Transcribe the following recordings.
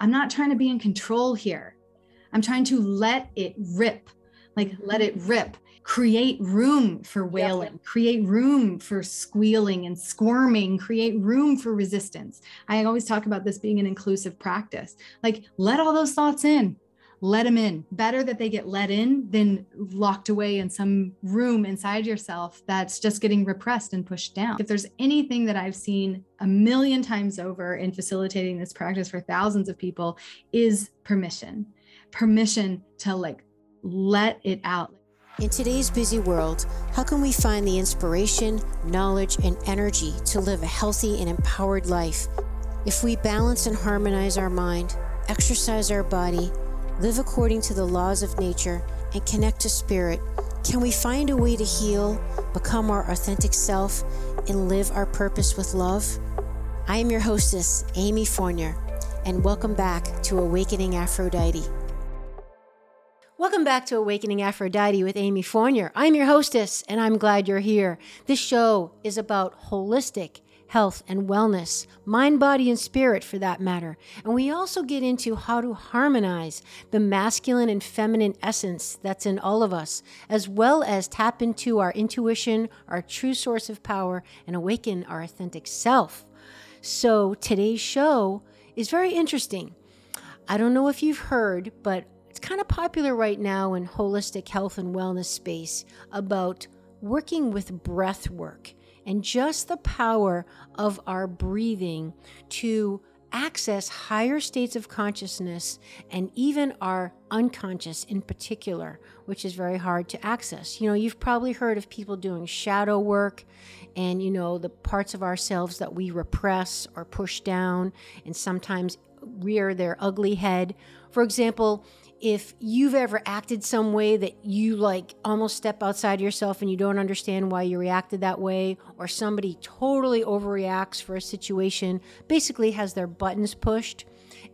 I'm not trying to be in control here. I'm trying to let it rip, like let mm-hmm. it rip. Create room for wailing, yep. create room for squealing and squirming, create room for resistance. I always talk about this being an inclusive practice. Like, let all those thoughts in, let them in. Better that they get let in than locked away in some room inside yourself that's just getting repressed and pushed down. If there's anything that I've seen a million times over in facilitating this practice for thousands of people is permission. Permission to like let it out. In today's busy world, how can we find the inspiration, knowledge, and energy to live a healthy and empowered life? If we balance and harmonize our mind, exercise our body, live according to the laws of nature, and connect to spirit, can we find a way to heal, become our authentic self, and live our purpose with love? I am your hostess, Amy Fournier, and welcome back to Awakening Aphrodite. Welcome back to Awakening Aphrodite with Amy Fournier. I'm your hostess, and I'm glad you're here. This show is about holistic health and wellness, mind, body, and spirit for that matter. And we also get into how to harmonize the masculine and feminine essence that's in all of us, as well as tap into our intuition, our true source of power, and awaken our authentic self. So today's show is very interesting. I don't know if you've heard, but it's kind of popular right now in holistic health and wellness space about working with breath work and just the power of our breathing to access higher states of consciousness and even our unconscious in particular, which is very hard to access. You know, you've probably heard of people doing shadow work and, you know, the parts of ourselves that we repress or push down and sometimes rear their ugly head. For example, if you've ever acted some way that you like almost step outside yourself and you don't understand why you reacted that way, or somebody totally overreacts for a situation, basically has their buttons pushed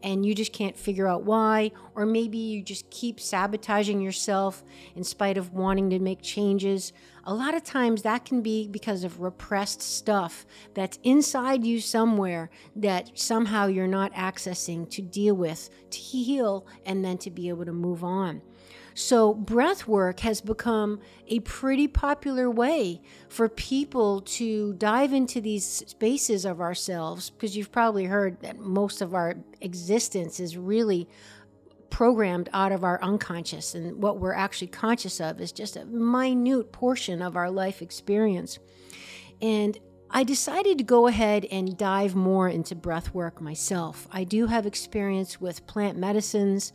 and you just can't figure out why, or maybe you just keep sabotaging yourself in spite of wanting to make changes. A lot of times that can be because of repressed stuff that's inside you somewhere that somehow you're not accessing to deal with, to heal, and then to be able to move on. So, breath work has become a pretty popular way for people to dive into these spaces of ourselves because you've probably heard that most of our existence is really programmed out of our unconscious, and what we're actually conscious of is just a minute portion of our life experience. And I decided to go ahead and dive more into breath work myself. I do have experience with plant medicines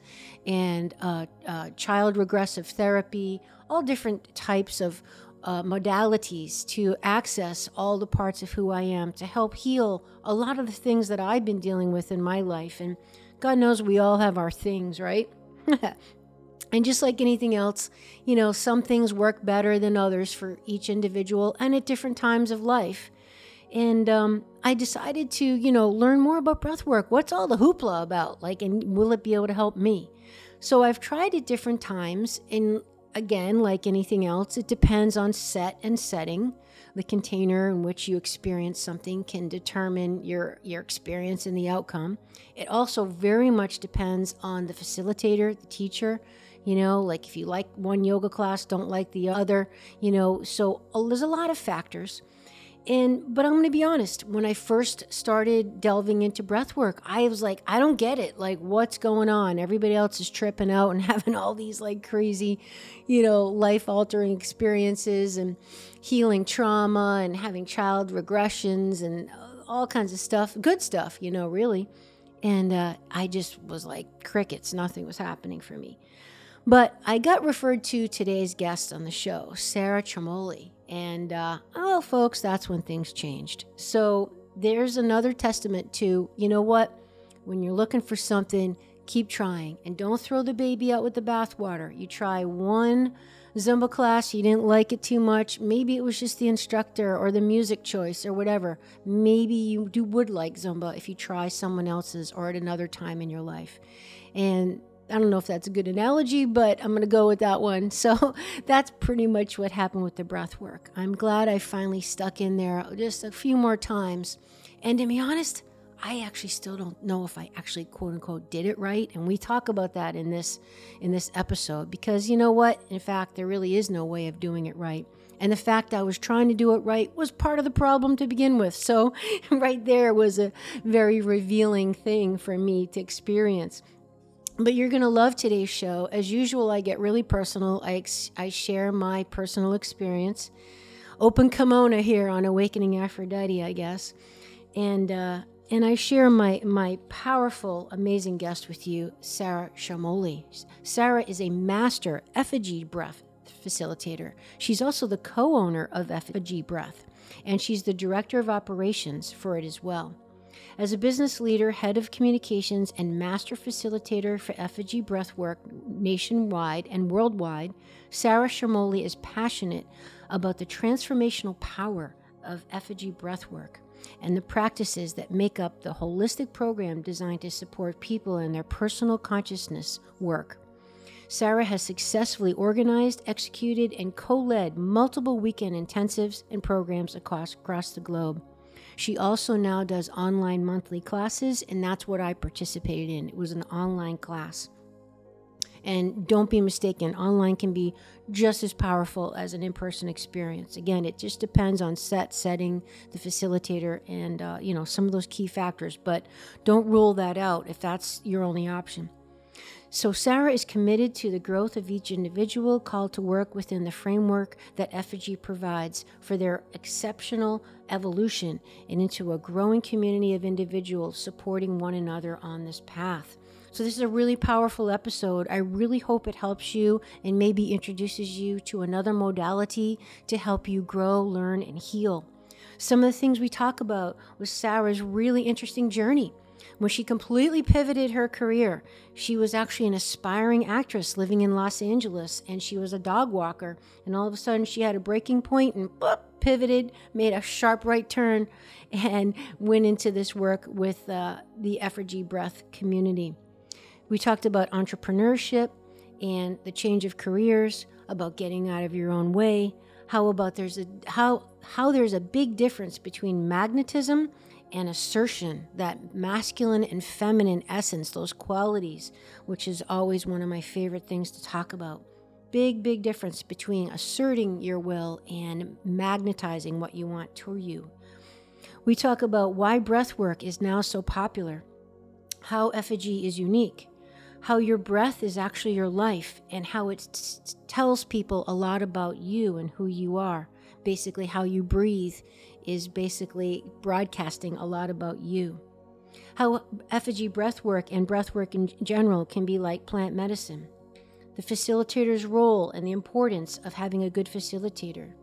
and uh, uh, child regressive therapy, all different types of uh, modalities to access all the parts of who I am to help heal a lot of the things that I've been dealing with in my life. And God knows we all have our things, right? And just like anything else, you know, some things work better than others for each individual and at different times of life. And um, I decided to, you know, learn more about breath work. What's all the hoopla about? Like, and will it be able to help me? So I've tried it different times. And again, like anything else, it depends on set and setting. The container in which you experience something can determine your, your experience and the outcome. It also very much depends on the facilitator, the teacher, you know like if you like one yoga class don't like the other you know so uh, there's a lot of factors and but i'm going to be honest when i first started delving into breath work i was like i don't get it. Like what's going on? Everybody else is tripping out and having all these like crazy you know life altering experiences and healing trauma and having child regressions and all kinds of stuff good stuff you know really. And uh, i just was like crickets. Nothing was happening for me. But i got referred to today's guest on the show sarah tremoli and, uh, oh, folks, that's when things changed. So there's another testament to, you know what? When you're looking for something, keep trying and don't throw the baby out with the bathwater. You try one Zumba class, you didn't like it too much. Maybe it was just the instructor or the music choice or whatever. Maybe you do would like Zumba if you try someone else's or at another time in your life. And I don't know if that's a good analogy, but I'm going to go with that one. So that's pretty much what happened with the breath work. I'm glad I finally stuck in there just a few more times. And to be honest, I actually still don't know if I actually quote unquote did it right. And we talk about that in this in this episode because you know what? In fact, there really is no way of doing it right. And the fact I was trying to do it right was part of the problem to begin with. So, right there was a very revealing thing for me to experience. But you're going to love today's show. As usual, I get really personal. I, ex- I share my personal experience. Open kimono here on Awakening Aphrodite, I guess. And, uh, and I share my, my powerful, amazing guest with you, Sarah Shamoli. Sarah is a master effigy breath facilitator. She's also the co owner of Effigy Breath, and she's the director of operations for it as well. As a business leader, head of communications, and master facilitator for Effigy Breathwork nationwide and worldwide, Sarah Sharmoli is passionate about the transformational power of Effigy Breathwork and the practices that make up the holistic program designed to support people in their personal consciousness work. Sarah has successfully organized, executed, and co led multiple weekend intensives and programs across, across the globe. She also now does online monthly classes, and that's what I participated in. It was an online class. And don't be mistaken, online can be just as powerful as an in person experience. Again, it just depends on set, setting, the facilitator, and uh, you know some of those key factors. But don't rule that out if that's your only option. So, Sarah is committed to the growth of each individual called to work within the framework that Effigy provides for their exceptional evolution and into a growing community of individuals supporting one another on this path. So, this is a really powerful episode. I really hope it helps you and maybe introduces you to another modality to help you grow, learn, and heal. Some of the things we talk about was Sarah's really interesting journey when she completely pivoted her career. She was actually an aspiring actress living in Los Angeles and she was a dog walker. And all of a sudden, she had a breaking point and boop, pivoted, made a sharp right turn, and went into this work with uh, the Effigy Breath community. We talked about entrepreneurship and the change of careers, about getting out of your own way. How about there's a how how there's a big difference between magnetism and assertion, that masculine and feminine essence, those qualities, which is always one of my favorite things to talk about. Big, big difference between asserting your will and magnetizing what you want to you. We talk about why breath work is now so popular, how effigy is unique, how your breath is actually your life, and how it t- tells people a lot about you and who you are. Basically, how you breathe is basically broadcasting a lot about you. How effigy breathwork and breathwork in general can be like plant medicine. The facilitator's role and the importance of having a good facilitator.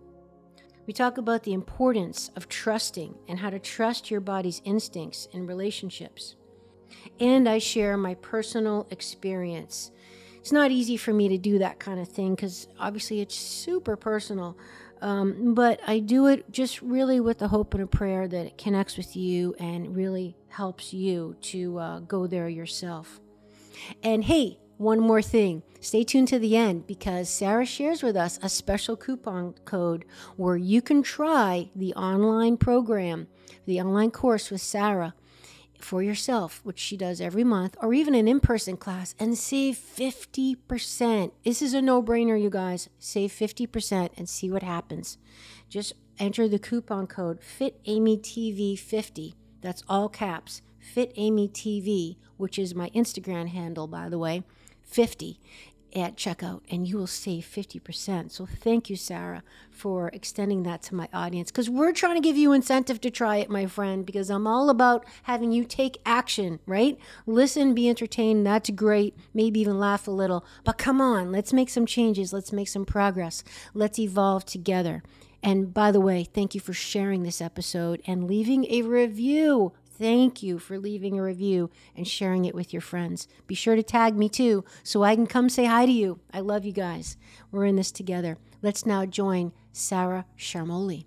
We talk about the importance of trusting and how to trust your body's instincts in relationships. And I share my personal experience. It's not easy for me to do that kind of thing because obviously it's super personal. Um, but I do it just really with the hope and a prayer that it connects with you and really helps you to uh, go there yourself. And hey, one more thing. Stay tuned to the end because Sarah shares with us a special coupon code where you can try the online program, the online course with Sarah for yourself, which she does every month, or even an in person class, and save 50%. This is a no brainer, you guys. Save 50% and see what happens. Just enter the coupon code FitAmyTV50. That's all caps. FitAmyTV, which is my Instagram handle, by the way, 50 at checkout and you will save 50%. So thank you, Sarah, for extending that to my audience because we're trying to give you incentive to try it, my friend, because I'm all about having you take action, right? Listen, be entertained. That's great. Maybe even laugh a little. But come on, let's make some changes. Let's make some progress. Let's evolve together. And by the way, thank you for sharing this episode and leaving a review. Thank you for leaving a review and sharing it with your friends. Be sure to tag me too so I can come say hi to you. I love you guys. We're in this together. Let's now join Sarah Sharmoli.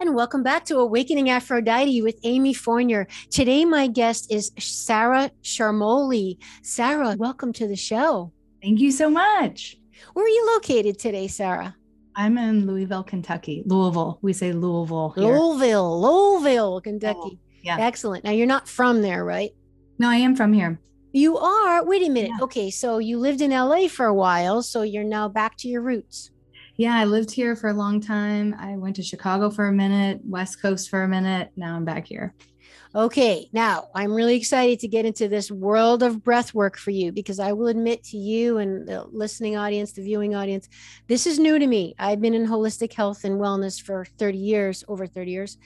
And welcome back to Awakening Aphrodite with Amy Fournier. Today, my guest is Sarah Sharmoli. Sarah, welcome to the show. Thank you so much. Where are you located today, Sarah? I'm in Louisville, Kentucky. Louisville. We say Louisville. Here. Louisville, Louisville, Kentucky. Oh. Yeah. Excellent. Now you're not from there, right? No, I am from here. You are. Wait a minute. Yeah. Okay, so you lived in LA for a while, so you're now back to your roots. Yeah, I lived here for a long time. I went to Chicago for a minute, West Coast for a minute. Now I'm back here. Okay, now I'm really excited to get into this world of breath work for you because I will admit to you and the listening audience, the viewing audience, this is new to me. I've been in holistic health and wellness for 30 years, over 30 years.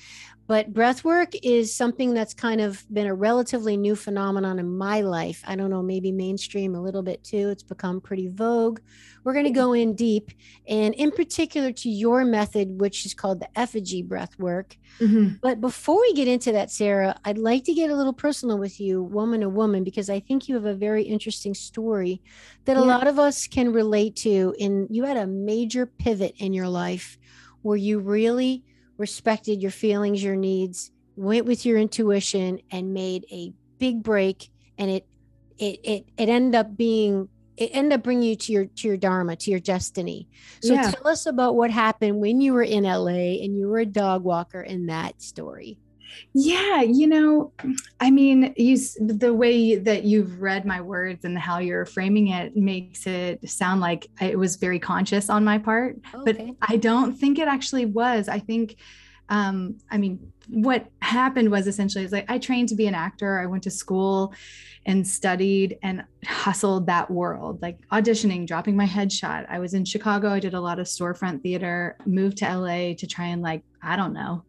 But breath work is something that's kind of been a relatively new phenomenon in my life. I don't know, maybe mainstream a little bit too. It's become pretty vogue. We're going to go in deep and in particular to your method, which is called the effigy breath work. Mm-hmm. But before we get into that, Sarah, I'd like to get a little personal with you, woman to woman, because I think you have a very interesting story that a lot of us can relate to. And you had a major pivot in your life where you really respected your feelings, your needs, went with your intuition, and made a big break. And it it it it ended up being it ended up bringing you to your to your dharma, to your destiny. So Yeah. tell us about what happened when you were in LA and you were a dog walker in that story. Yeah, you know, I mean, you the way that you've read my words and how you're framing it makes it sound like it was very conscious on my part, but I don't think it actually was. I think um I mean, what happened was essentially is like I trained to be an actor. I went to school and studied and hustled that world, like auditioning, dropping my headshot. I was in Chicago. I did a lot of storefront theater, moved to LA to try and like, I don't know,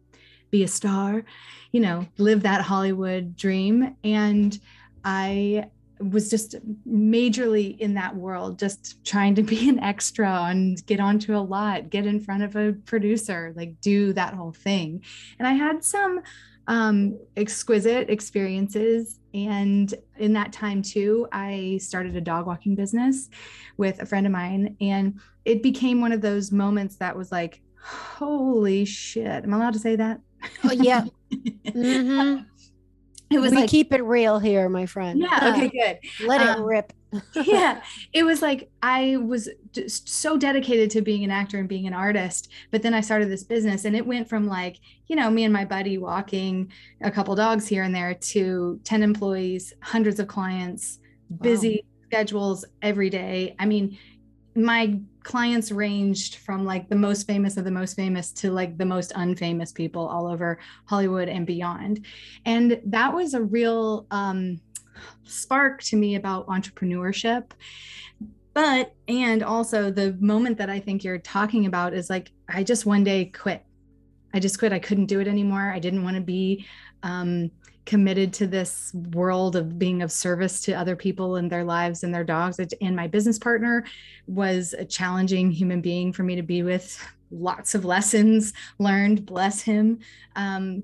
be a star, you know, live that Hollywood dream. And I was just majorly in that world, just trying to be an extra and get onto a lot, get in front of a producer, like do that whole thing. And I had some um, exquisite experiences. And in that time, too, I started a dog walking business with a friend of mine. And it became one of those moments that was like, holy shit. Am I allowed to say that? Oh, yeah. Mhm. It was we like, keep it real here, my friend. yeah, okay, good. Let it Um, rip. yeah it was like i was just so dedicated to being an actor and being an artist but then i started this business and it went from like you know me and my buddy walking a couple dogs here and there to 10 employees hundreds of clients busy schedules every day i mean my clients ranged from like the most famous of the most famous to like the most unfamous people all over hollywood and beyond. And that was a real um spark to me about entrepreneurship. But and also the moment that i think you're talking about is like i just one day quit. I just quit. I couldn't do it anymore. I didn't want to be um, committed to this world of being of service to other people and their lives and their dogs. And my business partner was a challenging human being for me to be with. Lots of lessons learned bless him. Um,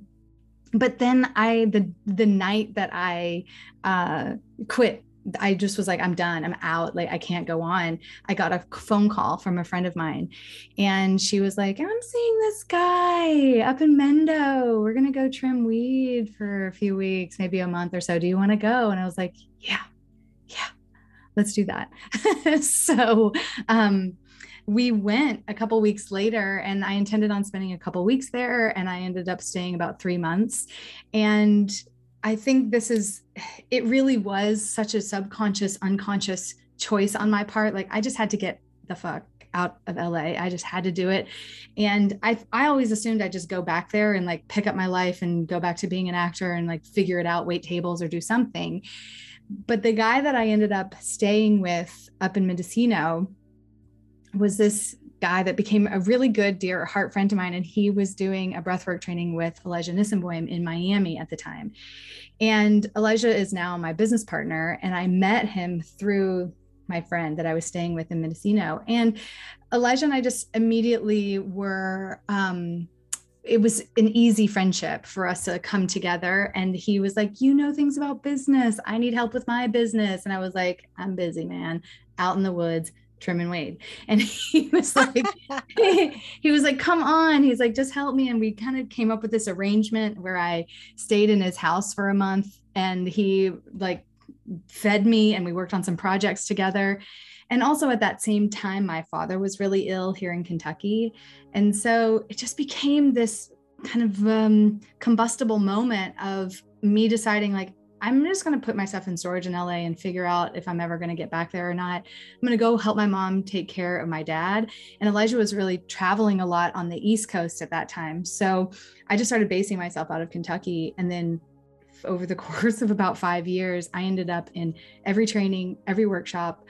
but then i the the night that i uh quit i just was like i'm done. I'm out. Like i can't go on. I got a phone call from a friend of mine and she was like i'm seeing this guy up in mendo. We're gonna go trim weed for a few weeks maybe a month or so. Do you want to go? And i was like yeah yeah let's do that. So um we went a couple weeks later and i intended on spending a couple weeks there and i ended up staying about three months. And i think this is it really was such a subconscious unconscious choice on my part. Like i just had to get the fuck out of la i just had to do it. And i i always assumed i'd just go back there and like pick up my life and go back to being an actor and like figure it out wait tables or do something. But the guy that i ended up staying with up in mendocino was this guy that became a really good dear heart friend of mine and he was doing a breathwork training with elijah nissenboim in miami at the time. And elijah is now my business partner and i met him through my friend that i was staying with in mendocino. And elijah and i just immediately were um, it was an easy friendship for us to come together. And he was like you know things about business. I need help with my business. And i was like i'm busy man. Out in the woods trim and wade. And he was like he was like come on. He's like just help me. And we kind of came up with this arrangement where i stayed in his house for a month and he like fed me and we worked on some projects together. And also at that same time my father was really ill here in kentucky. And so it just became this kind of um, combustible moment of me deciding like I'm just going to put myself in storage in LA and figure out if I'm ever going to get back there or not. I'm going to go help my mom take care of my dad. And Elijah was really traveling a lot on the East Coast at that time. So I just started basing myself out of Kentucky. And then over the course of about five years, I ended up in every training, every workshop,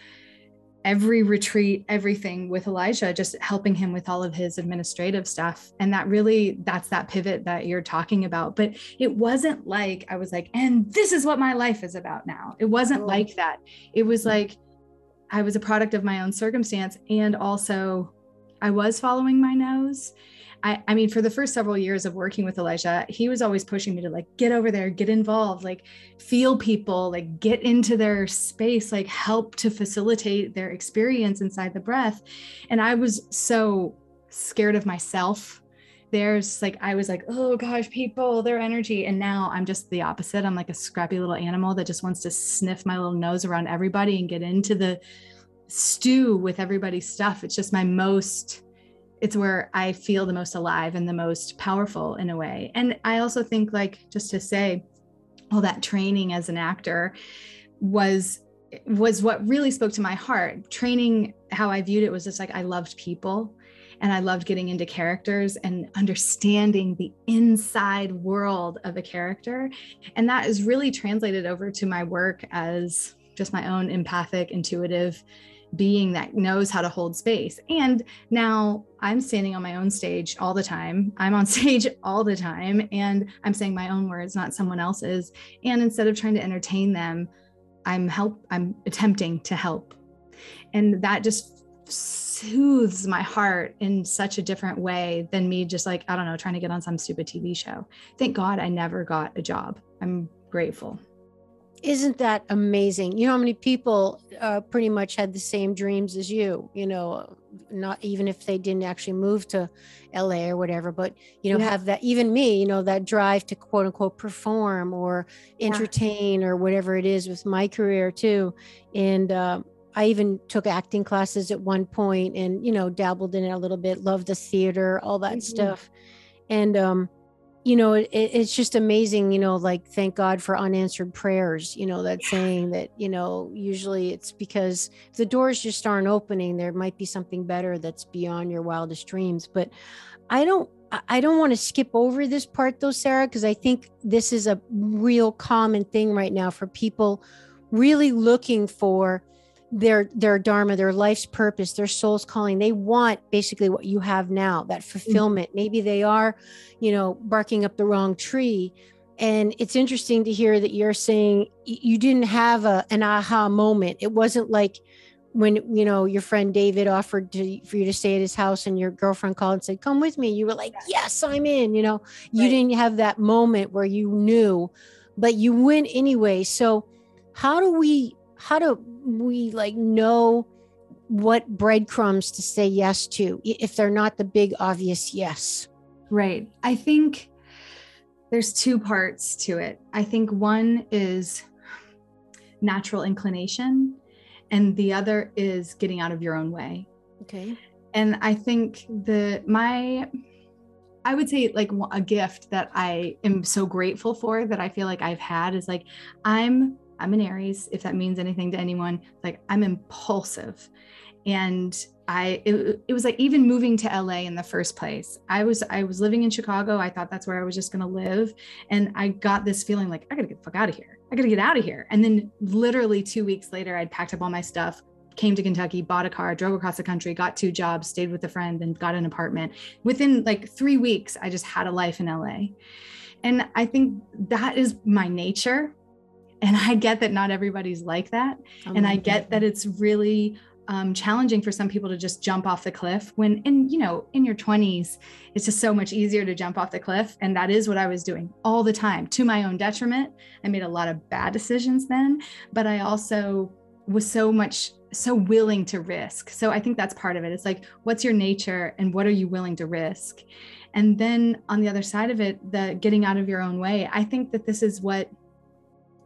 every retreat, everything with Elijah, just helping him with all of his administrative stuff. And that really, that's that pivot that you're talking about. But it wasn't like I was like, and this is what my life is about now. It wasn't oh. like that. It was mm. like I was a product of my own circumstance. And also, I was following my nose. I, I mean, for the first several years of working with Elijah, he was always pushing me to like get over there, get involved, like feel people, like get into their space, like help to facilitate their experience inside the breath. And I was so scared of myself. There's like, I was like, oh gosh, people, their energy. And now I'm just the opposite. I'm like a scrappy little animal that just wants to sniff my little nose around everybody and get into the stew with everybody's stuff. It's just my most it's where I feel the most alive and the most powerful in a way. And I also think, like, just to say, all that training as an actor was was what really spoke to my heart. Training, how I viewed it was just like I loved people and I loved getting into characters and understanding the inside world of a character. And that is really translated over to my work as just my own empathic, intuitive being that knows how to hold space. And now I'm standing on my own stage all the time. I'm on stage all the time and I'm saying my own words, not someone else's. And instead of trying to entertain them, I'm help I'm attempting to help. And that just soothes my heart in such a different way than me just like, I don't know, trying to get on some stupid TV show. Thank God I never got a job. I'm grateful. Isn't that amazing? You know how many people uh, pretty much had the same dreams as you, you know, not even if they didn't actually move to LA or whatever, but, you know, yeah. have that, even me, you know, that drive to quote unquote perform or entertain yeah. or whatever it is with my career too. And, uh, I even took acting classes at one point and, you know, dabbled in it a little bit, loved the theater, all that mm-hmm. stuff. And, um, you know it, it's just amazing you know like thank god for unanswered prayers you know that yeah. saying that you know usually it's because the doors just aren't opening there might be something better that's beyond your wildest dreams but i don't i don't want to skip over this part though sarah because i think this is a real common thing right now for people really looking for their their dharma their life's purpose their soul's calling. They want basically what you have now that mm-hmm. fulfillment. Mm-hmm. maybe they are you know barking up the wrong tree. And it's interesting to hear that you're saying you didn't have a, an aha moment. It wasn't like when you know your friend david offered to, for you to stay at his house and your girlfriend called and said come with me. You were like yes i'm in you know? You right. didn't have that moment where you knew but you went anyway. So how do we how do we like know what breadcrumbs to say yes to if they're not the big obvious yes? Right. I think there's two parts to it. I think one is natural inclination and the other is getting out of your own way. Okay. And i think the my i would say like a gift that i am so grateful for that i feel like i've had is like i'm I'm an Aries, if that means anything to anyone. Like I'm impulsive. And I it, it, was like even moving to LA in the first place. I was I was living in Chicago. I thought that's where I was just gonna live. And I got this feeling like I gotta get the fuck out of here. I gotta get out of here. And then literally two weeks later, I'd packed up all my stuff, came to Kentucky, bought a car, drove across the country, got two jobs, stayed with a friend, and got an apartment. Within like three weeks, I just had a life in LA. And I think that is my nature and I get that not everybody's like that. and I get that it's really um, challenging for some people to just jump off the cliff when in you know in your 20s it's just so much easier to jump off the cliff. And that is what i was doing all the time to my own detriment. I made a lot of bad decisions then but i also was so much so willing to risk. So i think that's part of it. It's like what's your nature and what are you willing to risk? And then on the other side of it the getting out of your own way i think that this is what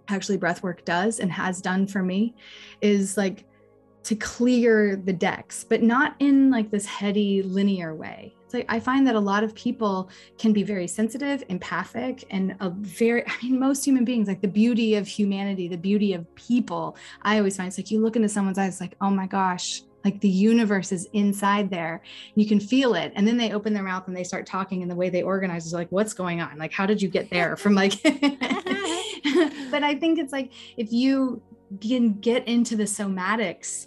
actually breath work does and has done for me is like to clear the decks but not in like this heady linear way it's like I find that a lot of people can be very sensitive, empathic, and a very, I mean, most human beings, like the beauty of humanity, the beauty of people, I always find it's like you look into someone's eyes, like, oh my gosh, like the universe is inside there. You can feel it. And then they open their mouth and they start talking, and the way they organize is like, what's going on? Like, how did you get there from like, but I think it's like if you can get into the somatics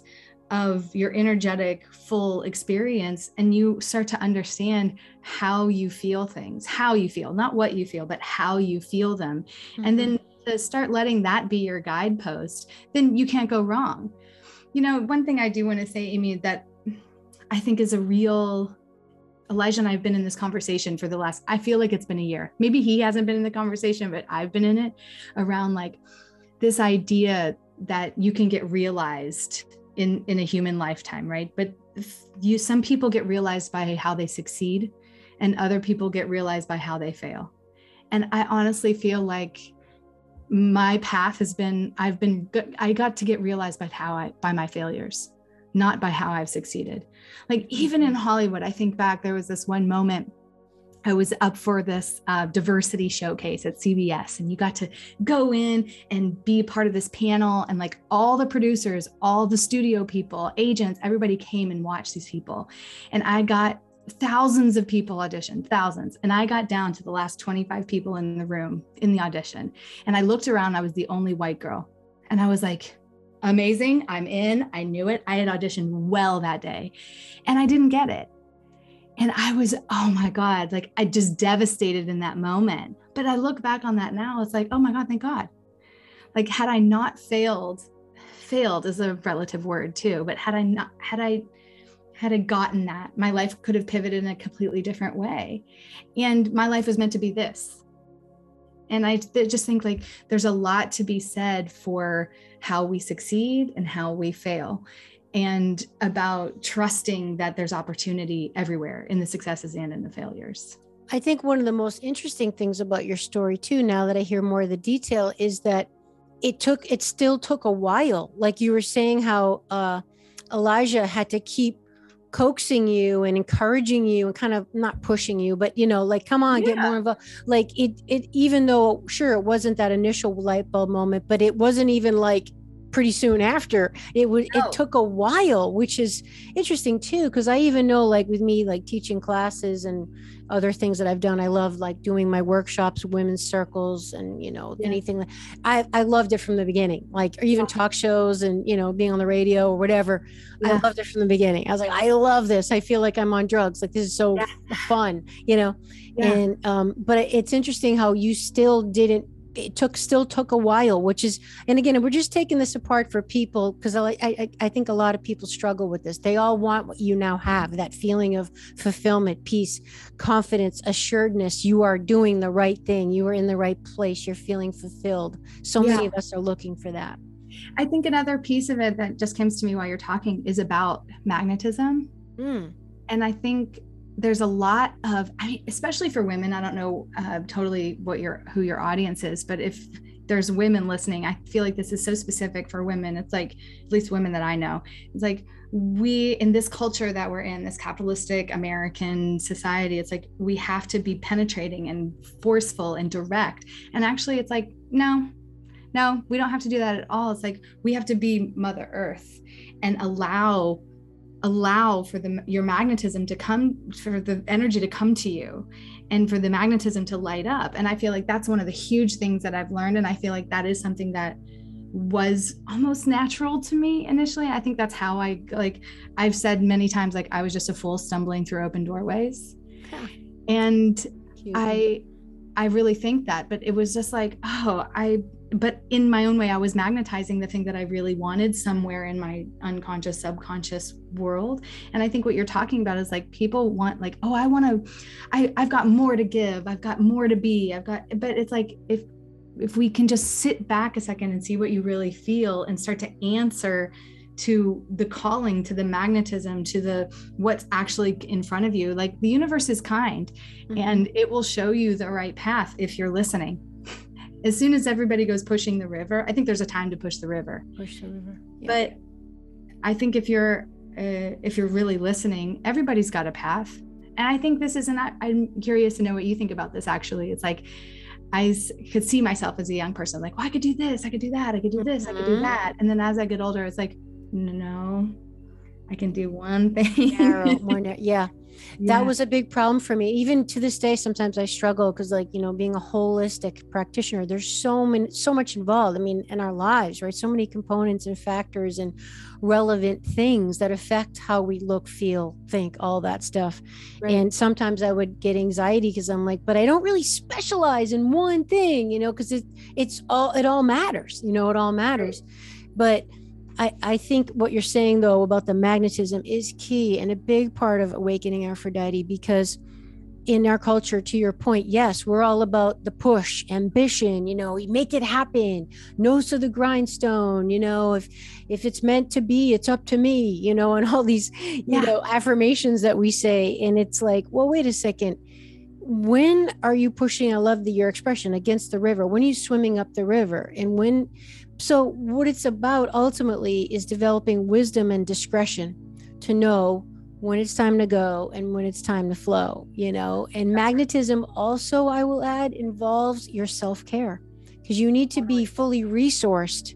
of your energetic full experience and you start to understand how you feel things how you feel not what you feel but how you feel them mm-hmm. and then mm-hmm. to start letting that be your guidepost then you can't go wrong you know one thing i do want to say amy that i think is a real elijah and i've been in this conversation for the last i feel like it's been a year. Maybe he hasn't been in the conversation but i've been in it around like this idea that you can get realized in in a human lifetime right? But you some people get realized by how they succeed and other people get realized by how they fail. And i honestly feel like my path has been i've been i got to get realized by how i by my failures not by how i've succeeded like even in hollywood i think back there was this one moment I was up for this uh, diversity showcase at CBS, and you got to go in and be part of this panel. And like all the producers, all the studio people, agents, everybody came and watched these people. And I got thousands of people auditioned, thousands. And I got down to the last 25 people in the room in the audition. And I looked around, I was the only white girl. And I was like, amazing. I'm in. I knew it. I had auditioned well that day and I didn't get it. And I was, oh my God, like I just devastated in that moment. But I look back on that now, it's like, oh my God, thank God. Like, had I not failed, failed is a relative word too, but had I not, had I, had I gotten that, my life could have pivoted in a completely different way. And my life was meant to be this. And I just think like there's a lot to be said for how we succeed and how we fail and about trusting that there's opportunity everywhere in the successes and in the failures. I think one of the most interesting things about your story too now that I hear more of the detail is that it took it still took a while like you were saying how uh Elijah had to keep coaxing you and encouraging you and kind of not pushing you but you know like come on yeah. get more of a like it it even though sure it wasn't that initial light bulb moment but it wasn't even like pretty soon after it would no. it took a while which is interesting too because i even know like with me like teaching classes and other things that i've done i love like doing my workshops women's circles and you know yeah. anything i i loved it from the beginning like or even yeah. talk shows and you know being on the radio or whatever yeah. i loved it from the beginning i was like i love this i feel like i'm on drugs like this is so fun you know and um but it's interesting how you still didn't it took still took a while which is and again we're just taking this apart for people because I, I i think a lot of people struggle with this. They all want what you now have that feeling of fulfillment peace confidence assuredness. You are doing the right thing. You are in the right place. You're feeling fulfilled. So yeah. many of us are looking for that. I think another piece of it that just comes to me while you're talking is about magnetism. Mm. and i think there's a lot of I mean, especially for women i don't know uh, totally what your who your audience is but if there's women listening i feel like this is so specific for women. It's like at least women that i know. It's like we in this culture that we're in this capitalistic american society it's like we have to be penetrating and forceful and direct. And actually it's like no no we don't have to do that at all. It's like we have to be mother earth and allow allow for the your magnetism to come for the energy to come to you and for the magnetism to light up and i feel like that's one of the huge things that i've learned and i feel like that is something that was almost natural to me initially i think that's how i like i've said many times like i was just a fool stumbling through open doorways yeah. and Cute. i i really think that but it was just like oh i but in my own way i was magnetizing the thing that i really wanted somewhere in my unconscious subconscious world. And i think what you're talking about is like people want like oh i want to i i've got more to give. I've got more to be. I've got but it's like if if we can just sit back a second and see what you really feel and start to answer to the calling to the magnetism to the what's actually in front of you like the universe is kind mm-hmm. and it will show you the right path if you're listening as soon as everybody goes pushing the river, I think there's a time to push the river. Push the river. Yeah. But I think if you're uh, if you're really listening, everybody's got a path. and I think this is, and I, I'm curious to know what you think about this actually. It's like, I could see myself as a young person, like, well, I could do this, I could do that, I could do this, mm-hmm. I could do mm-hmm. that. And then as I get older, it's like, no, I can do one thing. Narrow, more narrow. Yeah yeah. that was a big problem for me even to this day sometimes i struggle because like you know being a holistic practitioner there's so many so much involved i mean in our lives right so many components and factors and relevant things that affect how we look feel think all that stuff right. and sometimes i would get anxiety because i'm like but i don't really specialize in one thing you know because it it's all it all matters you know it all matters right. but I, I think what you're saying though about the magnetism is key and a big part of awakening Aphrodite because in our culture, to your point, yes, we're all about the push, ambition, you know, make it happen, nose to the grindstone, you know, if if it's meant to be, it's up to me, you know, and all these, you yeah. know, affirmations that we say. And it's like, well, wait a second. When are you pushing? I love the your expression against the river. When are you swimming up the river? And when so, what it's about ultimately is developing wisdom and discretion to know when it's time to go and when it's time to flow, you know. And magnetism also, I will add, involves your self care because you need to be fully resourced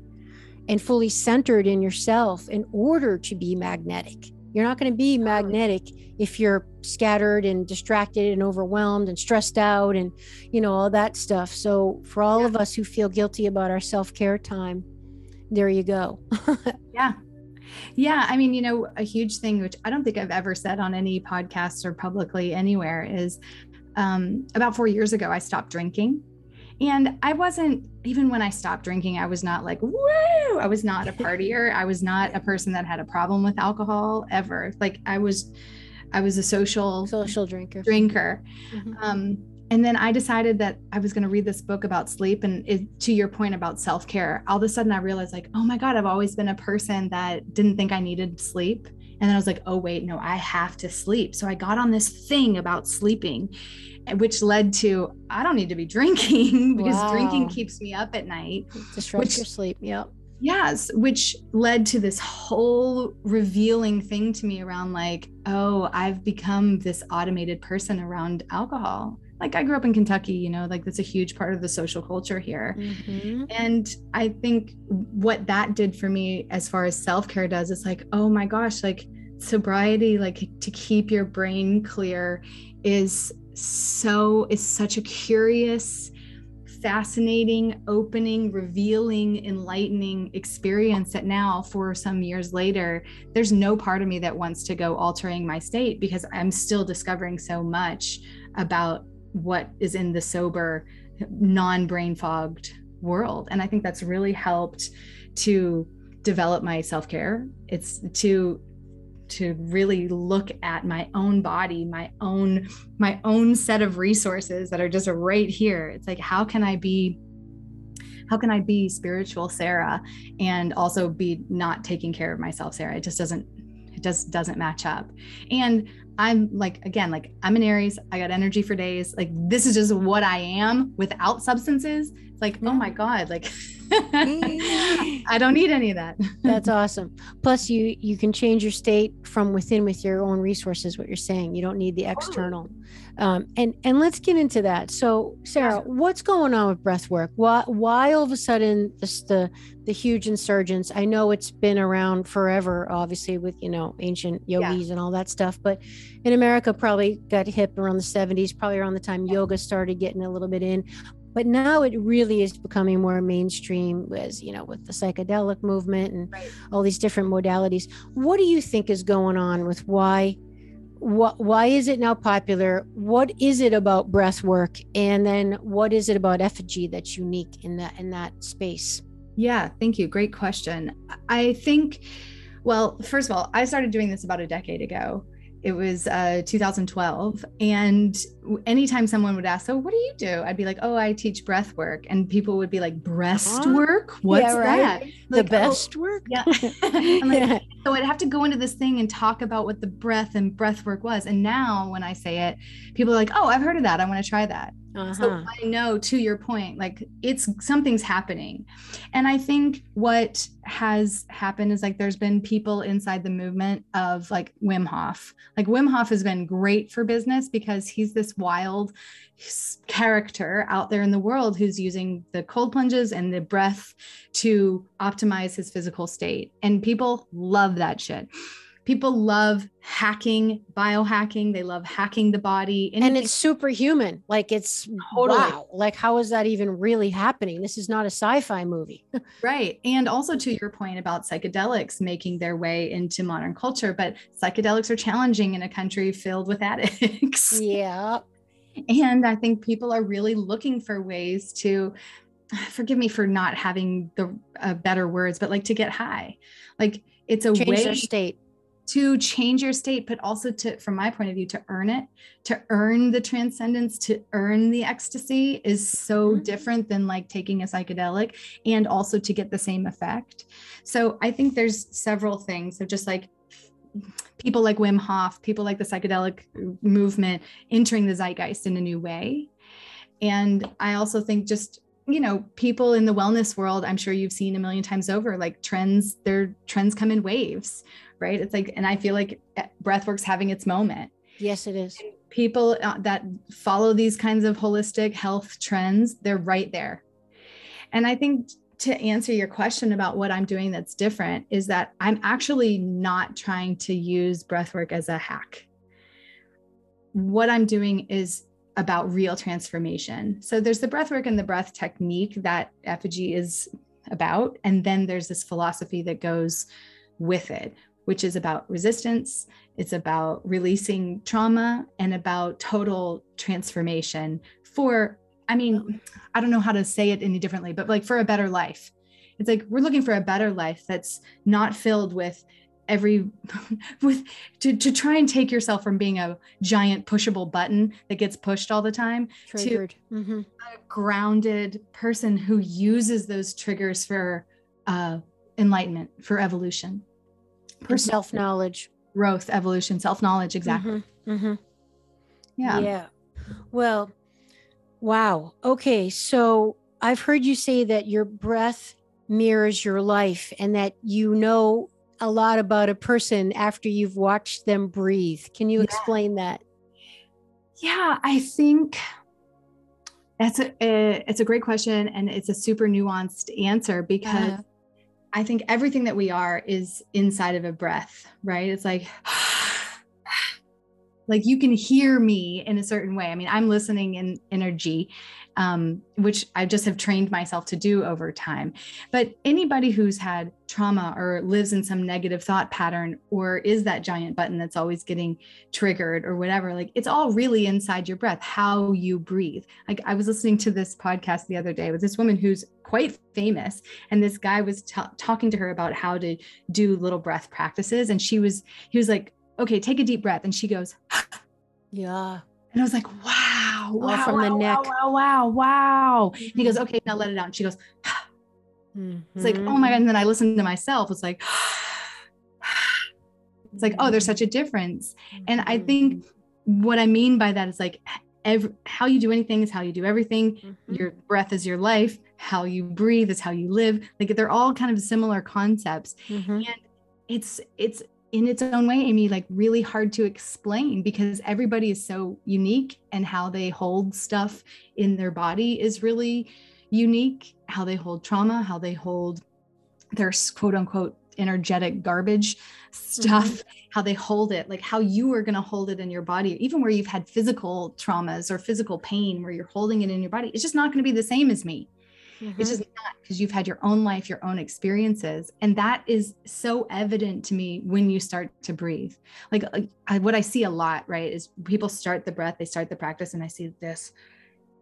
and fully centered in yourself in order to be magnetic. You're not going to be magnetic if you're scattered and distracted and overwhelmed and stressed out and, you know, all that stuff. So, for all yeah. of us who feel guilty about our self care time, there you go. yeah. Yeah. I mean, you know, a huge thing, which I don't think I've ever said on any podcasts or publicly anywhere, is um, about four years ago, I stopped drinking. And I wasn't, even when I stopped drinking, I was not like, woo, I was not a partier. I was not a person that had a problem with alcohol ever. Like I was, I was a social, social drinker. Drinker. Mm-hmm. Um, and then I decided that I was going to read this book about sleep. And it, to your point about self care, all of a sudden I realized, like, oh my God, I've always been a person that didn't think I needed sleep. And then I was like, oh, wait, no, I have to sleep. So I got on this thing about sleeping which led to I don't need to be drinking because wow. drinking keeps me up at night. Disrupts which, your sleep. Yep. Yes, which led to this whole revealing thing to me around like, oh, I've become this automated person around alcohol. Like I grew up in Kentucky, you know, like that's a huge part of the social culture here. Mm-hmm. And I think what that did for me as far as self-care does is like, oh my gosh, like sobriety like to keep your brain clear is so is such a curious fascinating opening revealing enlightening experience that now for some years later there's no part of me that wants to go altering my state because i'm still discovering so much about what is in the sober non-brain fogged world. And i think that's really helped to develop my self-care. It's to to really look at my own body my own my own set of resources that are just right here. It's like how can i be how can i be spiritual sarah and also be not taking care of myself sarah? It just doesn't it just doesn't match up. And i'm like again like i'm an aries. I got energy for days. Like this is just what i am without substances. It's like oh my god like I don't need any of that. That's awesome. Plus, you you can change your state from within with your own resources. What you're saying, you don't need the external. Um, and and let's get into that. So, Sarah, what's going on with breath work? Why why all of a sudden this the the huge insurgence? I know it's been around forever, obviously with you know ancient yogis yeah. and all that stuff, but in America, probably got hip around the 70s, probably around the time yoga started getting a little bit in but now it really is becoming more mainstream as you know with the psychedelic movement and right. all these different modalities. What do you think is going on with why what why is it now popular? What is it about breath work? And then what is it about effigy that's unique in that in that space? Yeah thank you. Great question. I think well first of all i started doing this about a decade ago it was uh, 2012 and anytime someone would ask, "So what do you do?" I'd be like, "Oh, I teach breath work," and people would be like, "Breast work? What's yeah, right. that?" Like, the best oh, work? Yeah. like, yeah. So I'd have to go into this thing and talk about what the breath and breath work was. And now when I say it, people are like, "Oh, I've heard of that. I want to try that." Uh-huh. So I know to your point, like it's something's happening. And I think what has happened is like there's been people inside the movement of like Wim Hof. Like Wim Hof has been great for business because he's this wild character out there in the world who's using the cold plunges and the breath to optimize his physical state. And people love that shit people love hacking biohacking. They love hacking the body. Anything. and it's superhuman. Like it's totally. wow. Like how is that even really happening? This is not a sci-fi movie. Right. And also to your point about psychedelics making their way into modern culture but psychedelics are challenging in a country filled with addicts. Yeah and i think people are really looking for ways to forgive me for not having the uh, better words but like to get high. Like it's a Change way state to change your state, but also to, from my point of view, to earn it, to earn the transcendence, to earn the ecstasy is so mm-hmm. different than like taking a psychedelic and also to get the same effect. So I think there's several things of just like people like Wim Hof, people like the psychedelic movement entering the zeitgeist in a new way. And I also think just you know people in the wellness world i'm sure you've seen a million times over like trends their trends come in waves right? It's like, and I feel like eh, breathwork's having its moment. Yes, it is. People uh, that follow these kinds of holistic health trends, they're right there. And I think to answer your question about what I'm doing that's different is that I'm actually not trying to use breathwork as a hack. What I'm doing is about real transformation. So there's the breathwork and the breath technique that effigy is about. And then there's this philosophy that goes with it, which is about resistance, it's about releasing trauma, and about total transformation for, I mean, I don't know how to say it any differently, but like for a better life. It's like we're looking for a better life that's not filled with every with to, to try and take yourself from being a giant pushable button that gets pushed all the time Triggered. to mm-hmm. a grounded person who uses those triggers for uh, enlightenment for evolution self knowledge, growth, evolution, self knowledge. Exactly. Mm-hmm. Mm-hmm. Yeah. Yeah. Well, wow. Okay. So I've heard you say that your breath mirrors your life and that you know a lot about a person after you've watched them breathe. Can you yeah. explain that? Yeah, I think that's a, a, it's a great question and it's a super nuanced answer because uh-huh. I think everything that we are is inside of a breath, right? It's like, like you can hear me in a certain way. I mean, I'm listening in energy, um, which I just have trained myself to do over time. But anybody who's had trauma or lives in some negative thought pattern or is that giant button that's always getting triggered or whatever, like it's all really inside your breath, how you breathe. Like I was listening to this podcast the other day with this woman who's quite famous and this guy was t- talking to her about how to do little breath practices and she was he was like okay take a deep breath and she goes yeah and i was like wow wow from wow, the neck. wow wow wow. And he goes okay now let it out. And she goes mm-hmm. it's like oh my god. And then i listened to myself. It's like it's like oh there's such a difference. And i think mm-hmm. what i mean by that is like every, how you do anything is how you do everything. Mm-hmm. your breath is your life. How you breathe is how you live. Like they're all kind of similar concepts. Mm-hmm. and it's it's in its own way amy like really hard to explain because everybody is so unique and how they hold stuff in their body is really unique. How they hold trauma how they hold their quote unquote energetic garbage stuff mm-hmm. how they hold it like how you are going to hold it in your body. Even where you've had physical traumas or physical pain where you're holding it in your body it's just not going to be the same as me Mm-hmm. It's just not because you've had your own life, your own experiences. And that is so evident to me when you start to breathe. Like I, what I see a lot, right, is people start the breath, they start the practice, and I see this.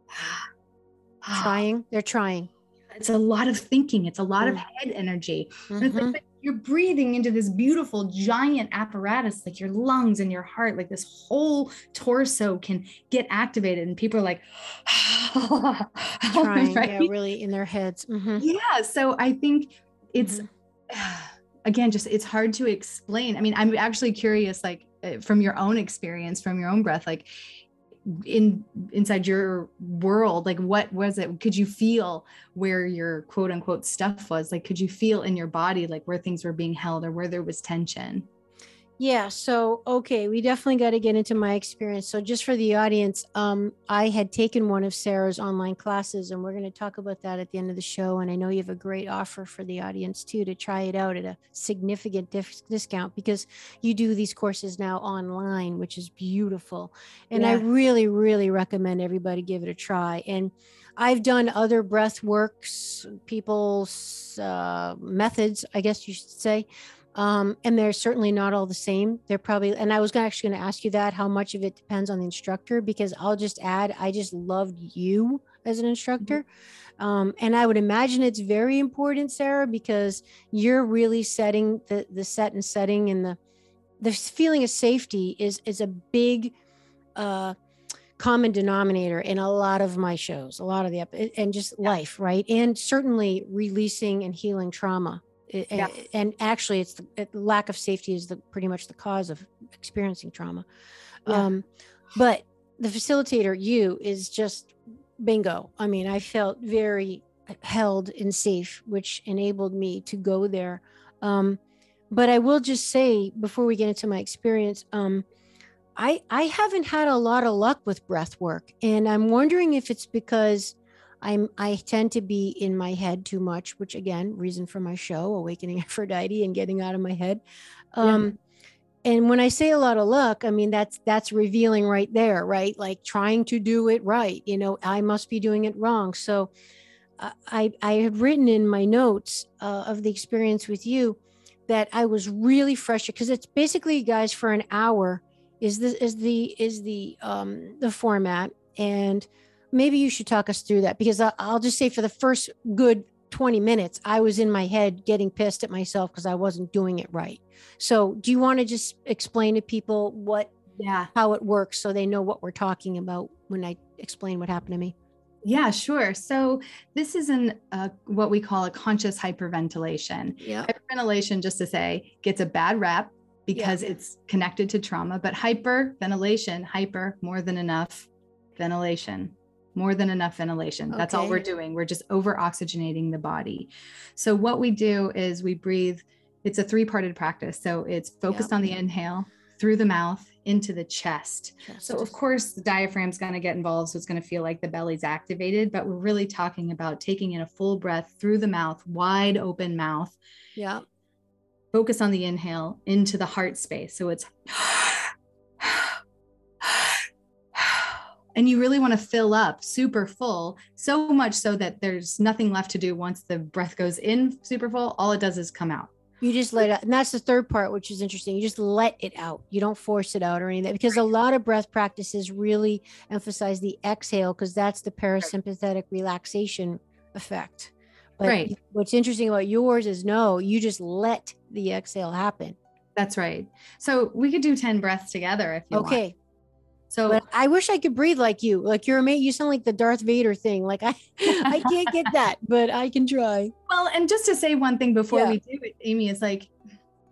trying, they're trying. It's a lot of thinking, it's a lot mm-hmm. of mm. head energy. Mm-hmm. You're breathing into this beautiful giant apparatus, like your lungs and your heart, like this whole torso can get activated. And people are like, trying, right? yeah, really in their heads. Mm-hmm. Yeah. So I think it's, mm-hmm. again, just it's hard to explain. I mean, I'm actually curious, like uh, from your own experience, from your own breath, like in inside your world like what was it? Could you feel where your quote unquote stuff was? Like could you feel in your body like where things were being held or where there was tension yeah. So, okay, we definitely got to get into my experience. So, just for the audience, um, I had taken one of Sarah's online classes, and we're going to talk about that at the end of the show. And I know you have a great offer for the audience too to try it out at a significant dif- discount because you do these courses now online, which is beautiful. And yeah. I really, really recommend everybody give it a try. And I've done other breath works, people's uh, methods, I guess you should say um, and they're certainly not all the same. They're probably, and I was actually going to ask you that how much of it depends on the instructor, because I'll just add, I just loved you as an instructor. Mm-hmm. Um, and I would imagine it's very important, Sarah, because you're really setting the, the set and setting and the, the feeling of safety is, is a big, uh, common denominator in a lot of my shows, a lot of the, and just life, right? And certainly releasing and healing trauma yeah. and actually it's the lack of safety is the pretty much the cause of experiencing trauma yeah. um, but the facilitator you is just bingo i mean i felt very held and safe which enabled me to go there um, but i will just say before we get into my experience um, i i haven't had a lot of luck with breath work and i'm wondering if it's because I'm I tend to be in my head too much, which again, reason for my show, Awakening Aphrodite and getting out of my head. Um yeah. and when I say a lot of luck, I mean that's that's revealing right there, right? Like trying to do it right. You know, I must be doing it wrong. So uh, I I had written in my notes uh, of the experience with you that I was really frustrated because it's basically guys for an hour is this is the is the um the format and maybe you should talk us through that because I'll just say for the first good 20 minutes, I was in my head getting pissed at myself because I wasn't doing it right. So, do you want to just explain to people what, yeah, how it works so they know what we're talking about when I explain what happened to me? Yeah, sure. So this is an uh, what we call a conscious hyperventilation. Yeah, hyperventilation, just to say, gets a bad rap because yeah. it's connected to trauma. But hyperventilation, hyper, more than enough ventilation more than enough ventilation. Okay. That's all we're doing. We're just over oxygenating the body. So, what we do is we breathe, it's a three parted practice. So, it's focused on the inhale through the mouth into the chest. chest. So, of course, the diaphragm's going to get involved. So, it's going to feel like the belly's activated, but we're really talking about taking in a full breath through the mouth, wide open mouth. Yeah. Focus on the inhale into the heart space. So, it's and you really want to fill up super full so much so that there's nothing left to do once the breath goes in super full all it does is come out. You just let it and that's the third part which is interesting you just let it out. You don't force it out or anything because a lot of breath practices really emphasize the exhale because that's the parasympathetic relaxation effect. But right. what's interesting about yours is no you just let the exhale happen. That's right. So we could do 10 breaths together if you okay. want. So but I wish I could breathe like you. Like you're amazing. You sound like the Darth Vader thing. Like I, I can't get that, but I can try. Well, and just to say one thing before yeah. we do it, Amy is like,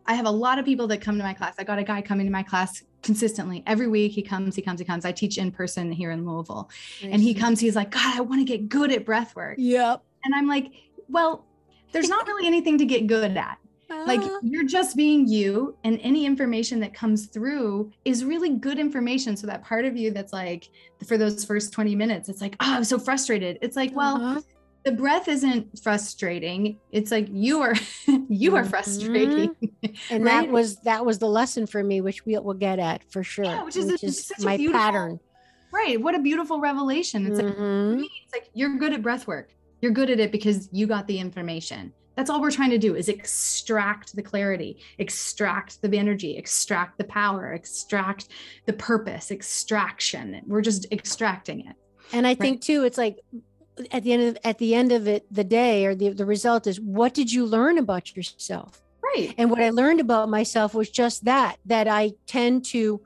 I have a lot of people that come to my class. I got a guy coming to my class consistently every week. He comes, he comes, he comes. I teach in person here in Louisville, nice. and he comes. He's like, God, I want to get good at breath work. Yep. And I'm like, well, there's not really anything to get good at like uh-huh. you're just being you and any information that comes through is really good information so that part of you that's like for those first 20 minutes it's like oh i'm so frustrated it's like well uh-huh. the breath isn't frustrating it's like you are you are mm-hmm. frustrating and right? that was that was the lesson for me which we will get at for sure yeah, which is, which is my pattern right what a beautiful revelation it's mm-hmm. like it's like you're good at breath work you're good at it because you got the information that's all we're trying to do is extract the clarity extract the energy extract the power extract the purpose extraction we're just extracting it and i right? think too it's like at the end of at the end of it the day or the, the result is what did you learn about yourself Right. And what I learned about myself was just that, that I tend to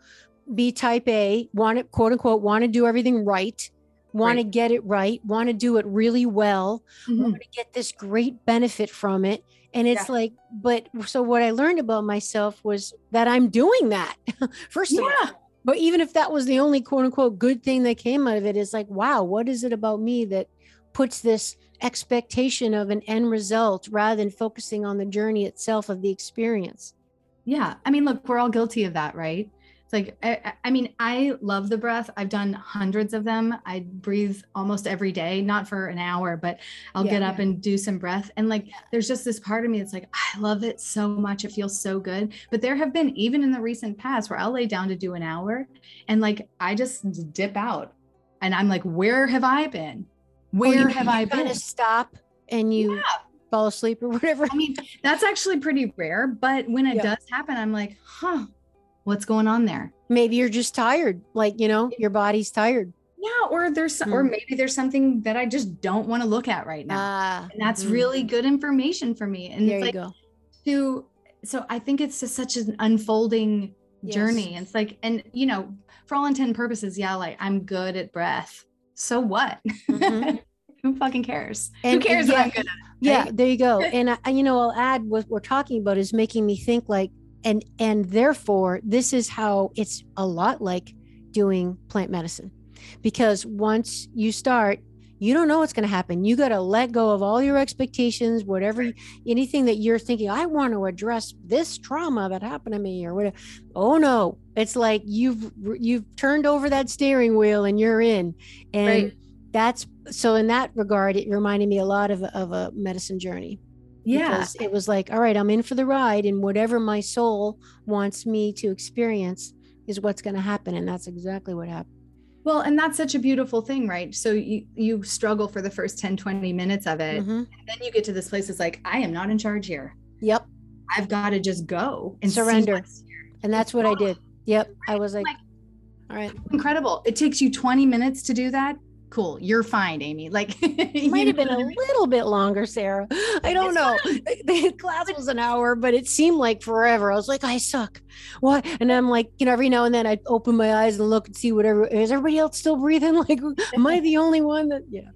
be type A, want to quote unquote, want to do everything right, want Right. to get it right, want to do it really well, Mhm. want to get this great benefit from it. And it's Yeah. like, but so what I learned about myself was that I'm doing that. First of all, Yeah. but even if that was the only quote unquote good thing that came out of it, it's like, wow, what is it about me that puts this expectation of an end result rather than focusing on the journey itself of the experience? Yeah. I mean, look, we're all guilty of that, right? It's like, I, I- mean, I love the breath. I've done hundreds of them. I breathe almost every day, not for an hour, but I'll Yeah, get up yeah. and do some breath. And like, there's just this part of me that's like, I love it so much. It feels so good. But there have been, even in the recent past, where I'll lay down to do an hour and like, I just dip out and I'm like, where have I been? Oh, where have I been? Of stop and you Yeah. fall asleep or whatever. I mean, that's actually pretty rare, but when it Yeah. does happen, I'm like, huh, what's going on there? Maybe you're just tired, like you know, your body's tired. Yeah, or there's or Hmm. maybe there's something that I just don't want to look at right now. Ah, and that's mhm. really good information for me. And there it's you go. to so I think it's just such an unfolding journey. It's like, and you know, for all intent and purposes, yeah, like I'm good at breath. So what? Mhm. Who fucking cares? And- Who cares yeah, that I'm good at it? Yeah, there you go. And I, and, you know, I'll add what we're talking about is making me think like, and and therefore, this is how it's a lot like doing plant medicine, because once you start, you don't know what's going to happen. You got to let go of all your expectations, whatever, anything that you're thinking. I want to address this trauma that happened to me, or whatever. Oh no, it's like you've you've turned over that steering wheel and you're in, and Right. that's so in that regard it reminded me a lot of, of a medicine journey Yeah. because it was like all right i'm in for the ride and whatever my soul wants me to experience is what's going to happen and that's exactly what happened Well, and that's such a beautiful thing, right? So you you struggle for the first 10, 20 minutes of it. Mhm. And then you get to this place it's like, I am not in charge here. yep I've got to just go and Surrender. and that's what i did yep i was like Like- all right Incredible. It takes you 20 minutes to do that. Cool. You're fine, Amy. Like it might have been a little bit longer sarah i don't know the class was an hour but it seemed like forever i was like i suck what and i'm like you know every now and then i'd open my eyes and look and see whatever is everybody else still breathing like am i the only one that yeah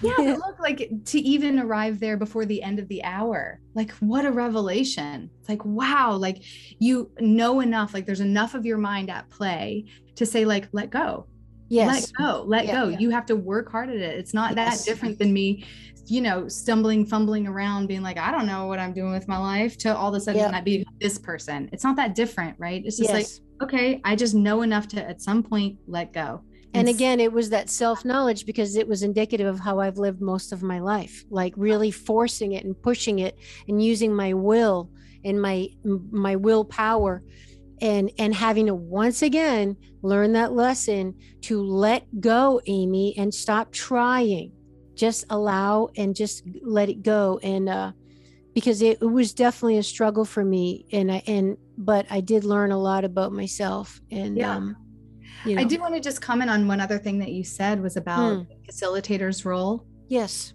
Yeah, but look, like to even arrive there before the end of the hour, like what a revelation. It's like, wow, like you know enough, like there's enough of your mind at play to say, like, let go. Yes. let go let Yeah, go. yeah. you have to work hard at it. It's not Yes. that different than me you know stumbling fumbling around being like i don't know what i'm doing with my life to all of a sudden Yeah. i be this person. It's not that different right? It's just like okay i just know enough to at some point let go. And s- again it was that self knowledge because it was indicative of how i've lived most of my life like really forcing it and pushing it and using my will and my my willpower and and having to once again learn that lesson to let go amy and stop trying. Just allow and just let it go. And uh because it, it was definitely a struggle for me and i and but i did learn a lot about myself and Yeah. um you know. i do want to just comment on one other thing that you said was about Hmm. facilitator's role. Yes.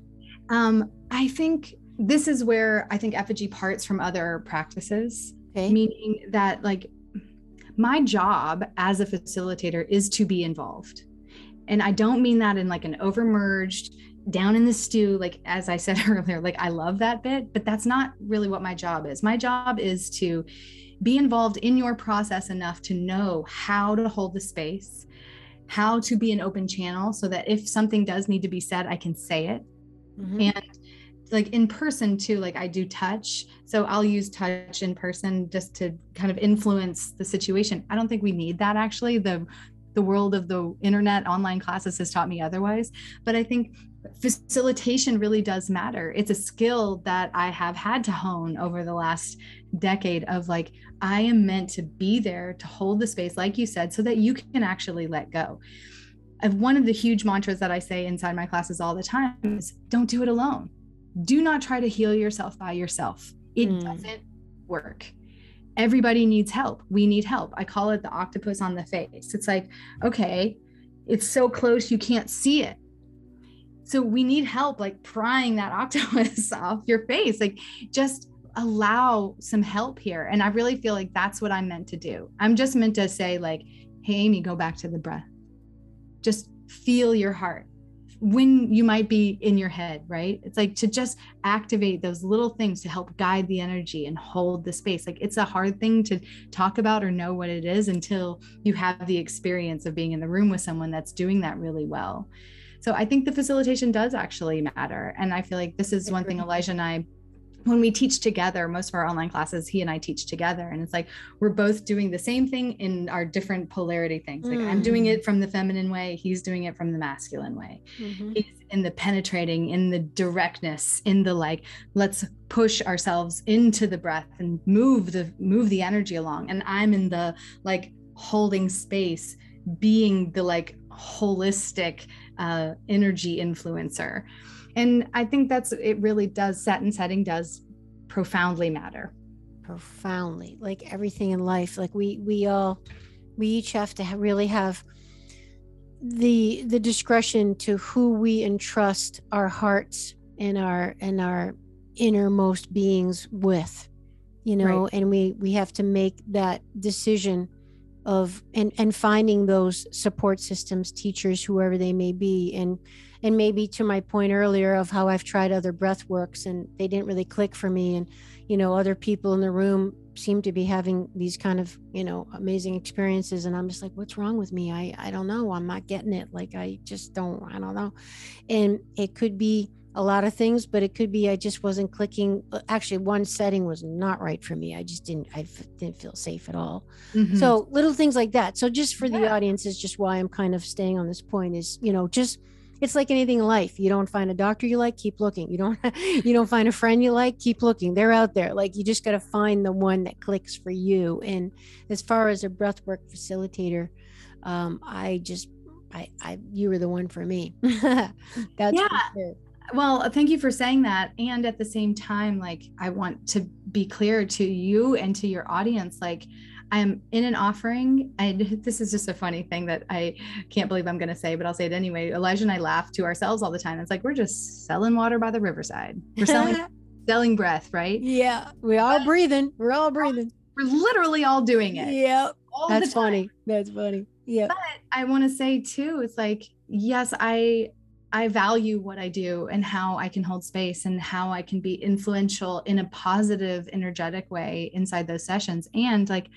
Um i think this is where i think effigy parts from other practices okay. meaning that like my job as a facilitator is to be involved. And i don't mean that in like an overmerged down in the stew like as i said earlier like i love that bit but that's not really what my job is. My job is to be involved in your process enough to know how to hold the space how to be an open channel so that if something does need to be said i can say it. Mhm. and like in person too like i do touch. So i'll use touch in person just to kind of influence the situation. I don't think we need that actually. The the world of the internet online classes has taught me otherwise. But i think facilitation really does matter. It's a skill that i have had to hone over the last decade of like i am meant to be there to hold the space like you said so that you can actually let go. Of one of the huge mantras that I say inside my classes all the time is don't do it alone. Do not try to heal yourself by yourself. It Mm. doesn't work. Everybody needs help. We need help. I call it the octopus on the face. It's like, okay, it's so close you can't see it. So we need help like prying that octopus off your face. Like just allow some help here. And I really feel like that's what I'm meant to do. I'm just meant to say, like, hey, Amy, go back to the breath. Just feel your heart when you might be in your head, right? It's like to just activate those little things to help guide the energy and hold the space. Like it's a hard thing to talk about or know what it is until you have the experience of being in the room with someone that's doing that really well. So I think the facilitation does actually matter. And I feel like this is one thing Elijah and I when we teach together, most of our online classes, he and I teach together. And it's like we're both doing the same thing in our different polarity things. Like mm. I'm doing it from the feminine way, he's doing it from the masculine way. Mm-hmm. He's in the penetrating, in the directness, in the like, let's push ourselves into the breath and move the move the energy along. And I'm in the like holding space, being the like holistic uh, energy influencer and i think that's it really does set and setting does profoundly matter. Profoundly. Like everything in life like we we all we each have to really have the the discretion to who we entrust our hearts and our and our innermost beings with you know? Right. and we we have to make that decision of and and finding those support systems teachers whoever they may be and and maybe to my point earlier of how I've tried other breath works and they didn't really click for me and you know other people in the room seem to be having these kind of you know amazing experiences and I'm just like what's wrong with me I I don't know I'm not getting it like I just don't I don't know and it could be a lot of things, but it could be I just wasn't clicking. Uh, actually, one setting was not right for me. I just didn't, I didn't feel safe at all. Mm-hmm. So little things like that. So just for yeah. the audience is just why I'm kind of staying on this point is, you know, just it's like anything in life. You don't find a doctor you like keep looking. You don't you don't find a friend you like keep looking. They're out there. Like you just got to find the one that clicks for you. And as far as a breathwork facilitator um, i just I, I you were the one for me. That's yeah. sure. well thank you for saying that. And at the same time like i want to be clear to you and to your audience like I'm in an offering, and this is just a funny thing that I can't believe I'm going to say, but I'll say it anyway. Elijah and I laugh to ourselves all the time. It's like we're just selling water by the riverside. We're selling selling breath, right? Yeah, we are breathing. We're all breathing. We're literally all doing it. Yep. That's funny. That's funny. Yeah. But I want to say too, it's like yes, I I value what I do and how I can hold space and how I can be influential in a positive, energetic way inside those sessions. And like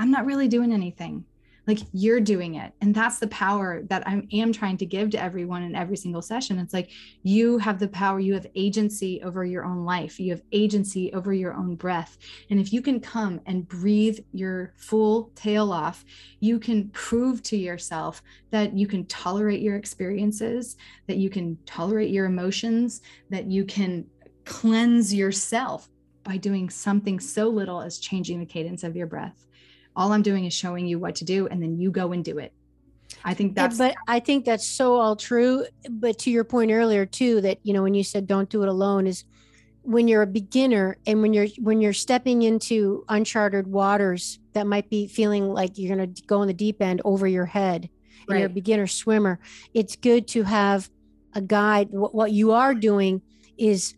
I'm not really doing anything. Like you're doing it. And that's the power that I am trying to give to everyone in every single session. It's like you have the power, you have agency over your own life, you have agency over your own breath. And if you can come and breathe your full tail off, you can prove to yourself that you can tolerate your experiences, that you can tolerate your emotions, that you can cleanse yourself by doing something so little as changing the cadence of your breath all i'm doing is showing you what to do and then you go and do it. I think that's but i think that's so all true. But to your point earlier too that you know when you said don't do it alone is when you're a beginner and when you're when you're stepping into uncharted waters that might be feeling like you're going to go in the deep end over your head and right. you're a beginner swimmer it's good to have a guide. What, what you are doing is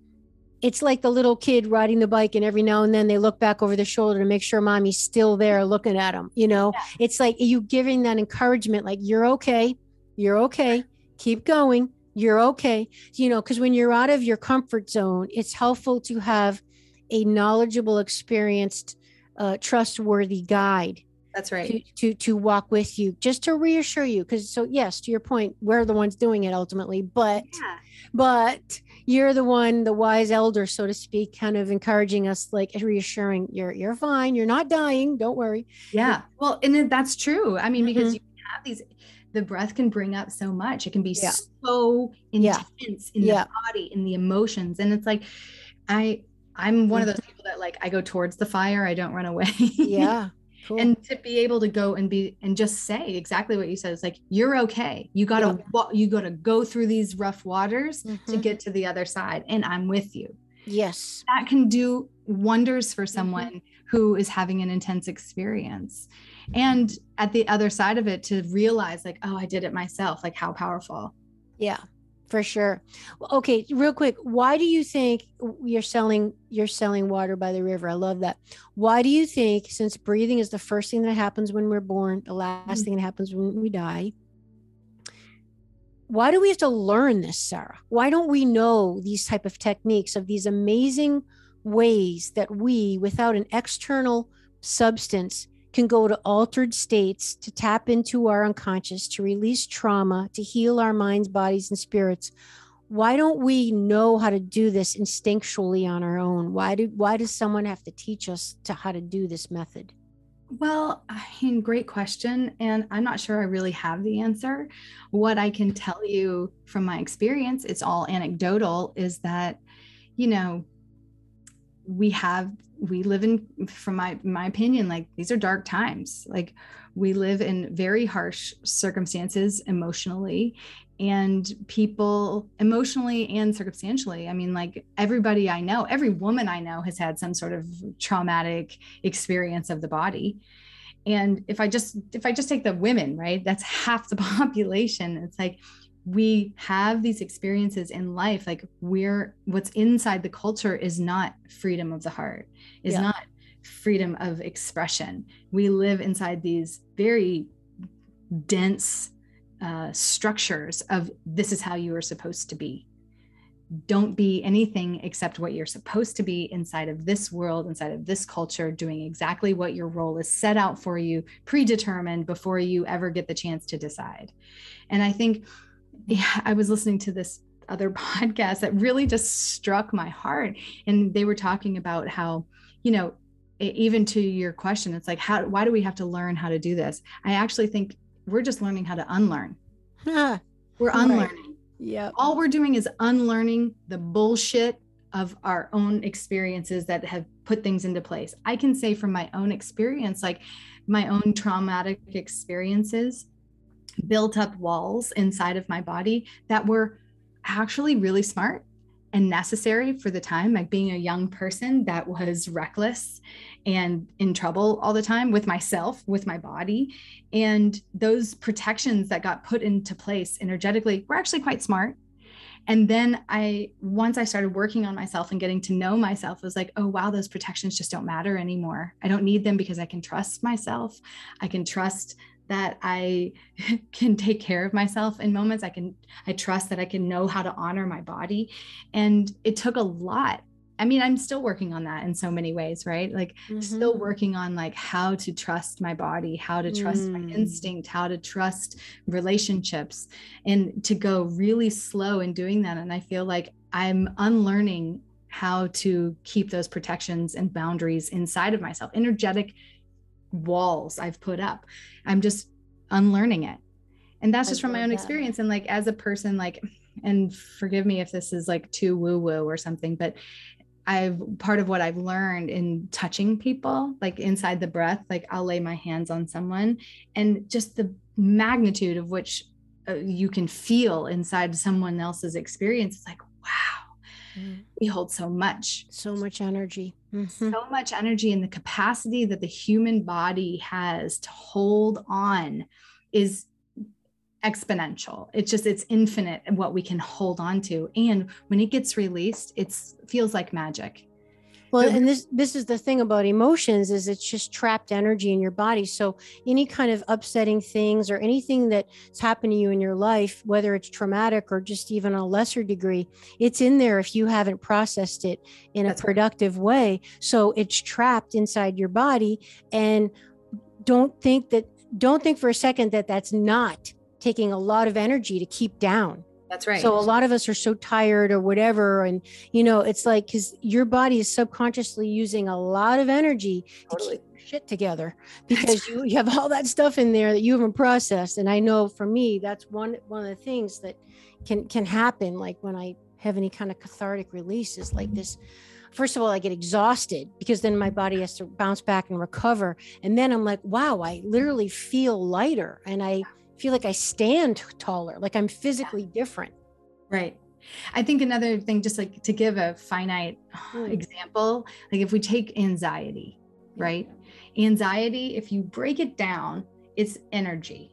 it's like the little kid riding the bike and every now and then they look back over the shoulder to make sure mommy's still there looking at them you know yeah. it's like you giving that encouragement like you're okay you're okay keep going you're okay you know because when you're out of your comfort zone it's helpful to have a knowledgeable experienced uh, trustworthy guide that's right to, to to walk with you just to reassure you because so yes to your point we're the ones doing it ultimately but yeah. but you're the one, the wise elder, so to speak, kind of encouraging us, like reassuring you're you're fine, you're not dying, don't worry. Yeah. Well, and that's true. I mean, mm-hmm. because you have these the breath can bring up so much. It can be yeah. so intense yeah. in yeah. the body, in the emotions. And it's like I I'm one of those mm-hmm. people that like I go towards the fire, I don't run away. yeah. Cool. And to be able to go and be and just say exactly what you said. It's like you're okay. You gotta yeah. you gotta go through these rough waters mm-hmm. to get to the other side, and I'm with you. Yes, that can do wonders for mm-hmm. someone mm-hmm. who is having an intense experience. And at the other side of it, to realize like, oh, I did it myself. Like how powerful. Yeah, for sure. Okay, real quick, why do you think you're selling you're selling water by the river? I love that. Why do you think since breathing is the first thing that happens when we're born, the last mm-hmm. thing that happens when we die, why do we have to learn this, Sarah? Why don't we know these type of techniques of these amazing ways that we without an external substance can go to altered states to tap into our unconscious, to release trauma, to heal our minds, bodies, and spirits. Why don't we know how to do this instinctually on our own? Why do why does someone have to teach us to how to do this method? Well, I mean, great question. And I'm not sure I really have the answer. What I can tell you from my experience, it's all anecdotal, is that, you know, we have we live in from my my opinion like these are dark times. Like we live in very harsh circumstances emotionally and people emotionally and circumstantially. I mean like everybody i know every woman i know has had some sort of traumatic experience of the body. And if i just if i just take the women right that's half the population. It's like we have these experiences in life like we're what's inside the culture is not freedom of the heart is yeah. not freedom of expression. We live inside these very dense uh, structures of this is how you are supposed to be. Don't be anything except what you're supposed to be inside of this world inside of this culture doing exactly what your role is set out for you predetermined before you ever get the chance to decide. And i think yeah, I was listening to this other podcast that really just struck my heart. And they were talking about how, you know, even to your question, it's like, how, why do we have to learn how to do this? I actually think we're just learning how to unlearn. we're unlearning. Yeah. All we're doing is unlearning the bullshit of our own experiences that have put things into place. I can say from my own experience, like my own traumatic experiences, built up walls inside of my body that were actually really smart and necessary for the time like being a young person that was reckless and in trouble all the time with myself with my body. And those protections that got put into place energetically were actually quite smart. And then i once i started working on myself and getting to know myself was like oh wow those protections just don't matter anymore. I don't need them because i can trust myself. I can trust that I can take care of myself in moments. I can, I trust that I can know how to honor my body. And it took a lot. I mean, I'm still working on that in so many ways, right? Like, mm-hmm. still working on like how to trust my body, how to trust mm. my instinct, how to trust relationships, and to go really slow in doing that. And I feel like I'm unlearning how to keep those protections and boundaries inside of myself, energetic walls I've put up. I'm just unlearning it. And that's just from my own that. experience. And like as a person, like, and forgive me if this is like too woo woo or something, but I've part of what I've learned in touching people, like inside the breath, like I'll lay my hands on someone and just the magnitude of which uh, you can feel inside someone else's experience. It's like, wow, mm. we hold so much, so much energy mm-hmm. so much energy and the capacity that the human body has to hold on is exponential. It's just it's infinite what we can hold on to. And when it gets released it feels like magic well and this this is the thing about emotions is it's just trapped energy in your body. So any kind of upsetting things or anything that's happened to you in your life whether it's traumatic or just even a lesser degree it's in there if you haven't processed it in that's a productive right. way. So it's trapped inside your body. And don't think that don't think for a second that that's not taking a lot of energy to keep down that's right. So a lot of us are so tired or whatever. And, you know, it's like, because your body is subconsciously using a lot of energy totally. to keep shit together because you, you have all that stuff in there that you haven't processed. And I know for me, that's one, one of the things that can, can happen. Like when I have any kind of cathartic releases like this, first of all, I get exhausted because then my body has to bounce back and recover. And then I'm like, wow, I literally feel lighter and I, feel like I stand taller, like I'm physically different. Right. I think another thing, just like to give a finite mm. example, like if we take anxiety, right? Anxiety, if you break it down, it's energy.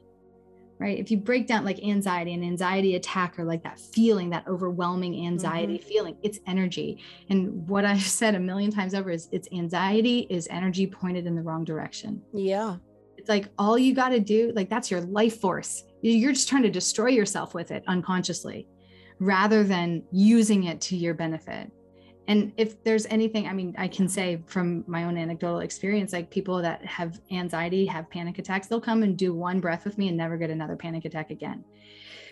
right? If you break down like anxiety and anxiety attack or like that feeling, that overwhelming anxiety mm-hmm. feeling, it's energy. And what I've said a million times over is it's anxiety is energy pointed in the wrong direction. Yeah. It's like all you got to do, like that's your life force. You're just trying to destroy yourself with it unconsciously rather than using it to your benefit and if there's anything i mean i can say from my own anecdotal experience like people that have anxiety have panic attacks they'll come and do one breath with me and never get another panic attack again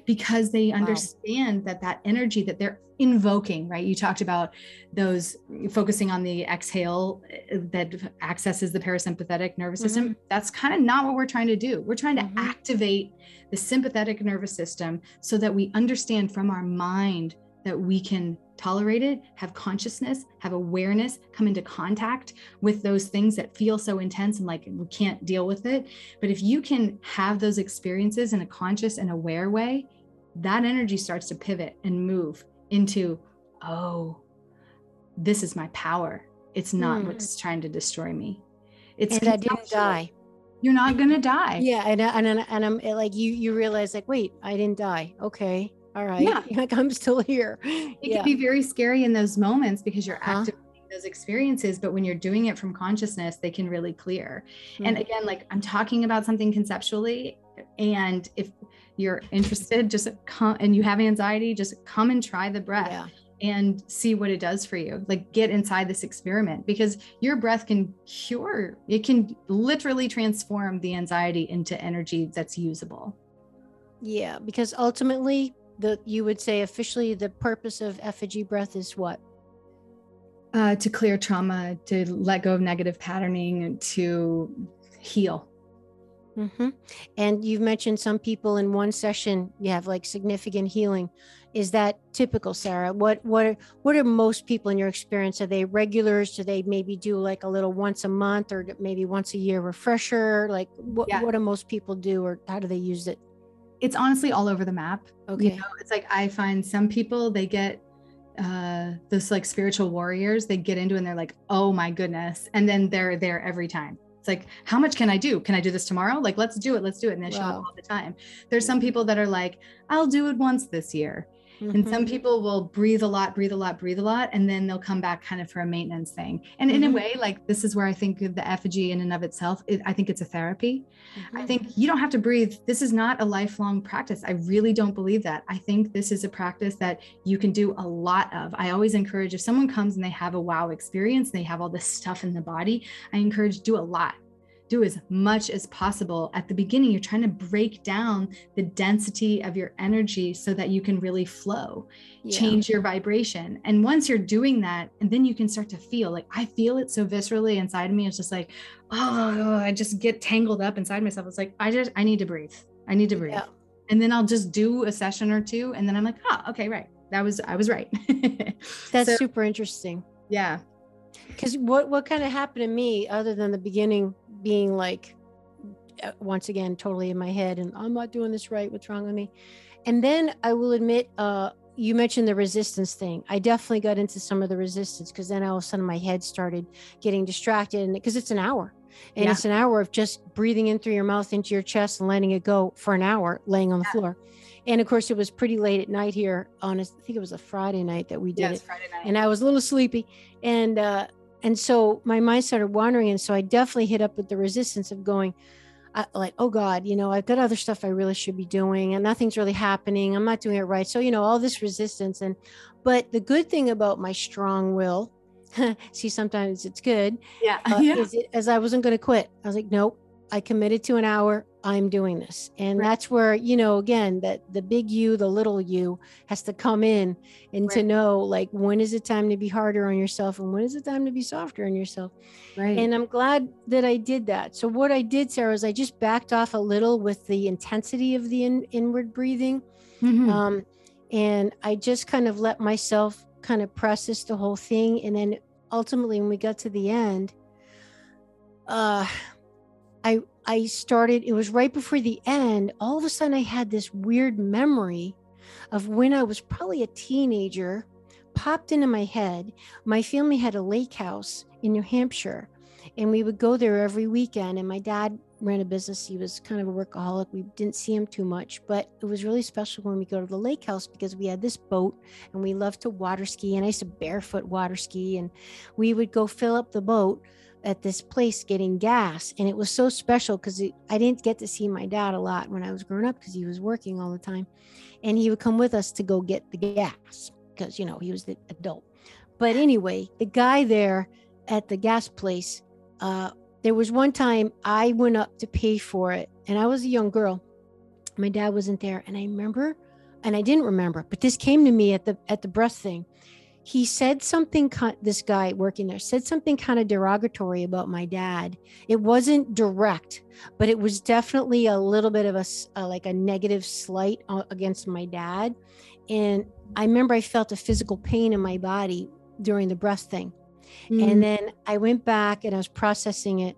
because they understand wow. that that energy that they're invoking right you talked about those focusing on the exhale eh, that accesses the parasympathetic nervous system mm-hmm. that's kind of not what we're trying to do we're trying to mm-hmm. activate the sympathetic nervous system so that we understand from our mind that we can tolerate it, have consciousness, have awareness, come into contact with those things that feel so intense and like we can't deal with it. But if you can have those experiences in a conscious and aware way, that energy starts to pivot and move into, oh, this is my power. It's not mm. what's trying to destroy me. It's and I didn't die. You're not gonna die. Yeah, and and and I'm like you. You realize like, wait, I didn't die. Okay, all right yeah. like i'm still here it yeah. can be very scary in those moments because you're uh-huh. activating those experiences but when you're doing it from consciousness they can really clear mm-hmm. and again like i'm talking about something conceptually and if you're interested just come and you have anxiety just come and try the breath yeah. and see what it does for you like get inside this experiment because your breath can cure it can literally transform the anxiety into energy that's usable yeah because ultimately the you would say officially the purpose of effigy breath is what? Uh, to clear trauma, to let go of negative patterning, to heal. Mm-hmm. And you've mentioned some people in one session you have like significant healing. Is that typical, Sarah? What what are, what are most people in your experience? Are they regulars? Do they maybe do like a little once a month or maybe once a year refresher? Like what yeah. what do most people do, or how do they use it? it's honestly all over the map. Okay. You know, it's like I find some people they get uh this like spiritual warriors they get into and they're like, oh my goodness. And then they're there every time. It's like, how much can I do? Can I do this tomorrow? Like, let's do it. Let's do it. And they wow. show up all the time. There's some people that are like, I'll do it once this year. Mm-hmm. And some mm-hmm. people will breathe a lot, breathe a lot, breathe a lot, and then they'll come back kind of for a maintenance thing. And mm-hmm. in a mm-hmm. way, like this is where I think of the effigy in and of itself, it, I think it's a therapy. Mm-hmm. I think you don't have to breathe. This is not a lifelong practice. I really don't believe that. I think this is a practice that you can do a lot of. I always encourage if someone comes and they have a wow experience, they have all this stuff in the body, I encourage do a lot do as much as possible. At the beginning, you're trying to break down the density of your energy so that you can really flow, yeah. change your vibration. And once you're doing that, and then you can start to feel like I feel it so viscerally inside of me. It's just like, oh, I just get tangled up inside myself. It's like, I just, I need to breathe. I need to breathe. Yeah. And then I'll just do a session or two. And then I'm like, oh, okay, right. That was, I was right. That's so, super interesting. Yeah. Because what, what kind of happened to me other than the beginning being like uh, once again totally in my head and i'm not doing this right what's wrong with me? And then i will admit uh you mentioned the resistance thing. I definitely got into some of the resistance because then all of a sudden my head started getting distracted and because it's an hour. And yeah. it's an hour of just breathing in through your mouth into your chest and letting it go for an hour laying on the yeah. floor. And of course it was pretty late at night here on a, I think it was a Friday night that we did it, and I was a little sleepy. And uh, and so my mind started wandering and so i definitely hit up with the resistance of going uh, like oh god you know i've got other stuff i really should be doing and nothing's really happening. I'm not doing it right. So you know all this resistance and but the good thing about my strong will see sometimes it's good yeah, uh, yeah. Is it, as i wasn't going to quit. I was like nope i committed to an hour I'm doing this. And right. that's where, you know, again, that the big you, the little you has to come in and right. to know like when is it time to be harder on yourself and when is it time to be softer on yourself. Right. And I'm glad that I did that. So what I did, Sarah, is I just backed off a little with the intensity of the in, inward breathing. Mm-hmm. Um, and I just kind of let myself kind of process the whole thing. And then ultimately when we got to the end, uh I I started, it was right before the end. All of a sudden, I had this weird memory of when I was probably a teenager, popped into my head. My family had a lake house in New Hampshire, and we would go there every weekend. And my dad ran a business. He was kind of a workaholic. We didn't see him too much, but it was really special when we go to the lake house because we had this boat and we loved to water ski. And I used to barefoot water ski, and we would go fill up the boat at this place getting gas. And it was so special because I didn't get to see my dad a lot when I was growing up because he was working all the time. And he would come with us to go get the gas because, you know, he was the adult. But anyway, the guy there at the gas place, uh, there was one time I went up to pay for it, and I was a young girl. My dad wasn't there, and I remember, and I didn't remember, but this came to me at the at the breast thing. He said something. This guy working there said something kind of derogatory about my dad. It wasn't direct, but it was definitely a little bit of a, a like a negative slight against my dad. And I remember I felt a physical pain in my body during the breast thing. Mm. And then I went back and I was processing it.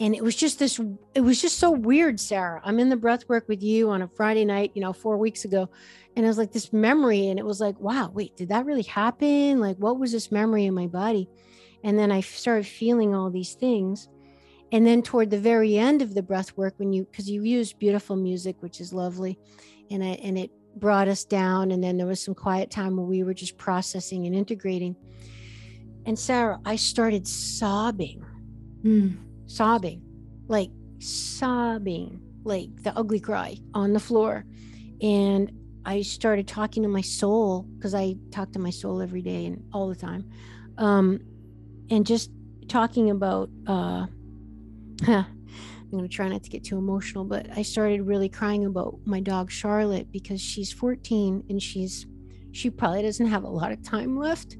And it was just this, it was just so weird, Sarah. I'm in the breath work with you on a Friday night, you know, four weeks ago. And it was like this memory. And it was like, wow, wait, did that really happen? Like, what was this memory in my body? And then I started feeling all these things. And then toward the very end of the breath work, when you, because you use beautiful music, which is lovely, and I, and it brought us down. And then there was some quiet time where we were just processing and integrating. And Sarah, I started sobbing, mm. Sobbing, like sobbing, like the ugly cry on the floor. And I started talking to my soul because I talk to my soul every day and all the time. Um, and just talking about, uh, I'm going to try not to get too emotional, but I started really crying about my dog Charlotte because she's 14 and she's she probably doesn't have a lot of time left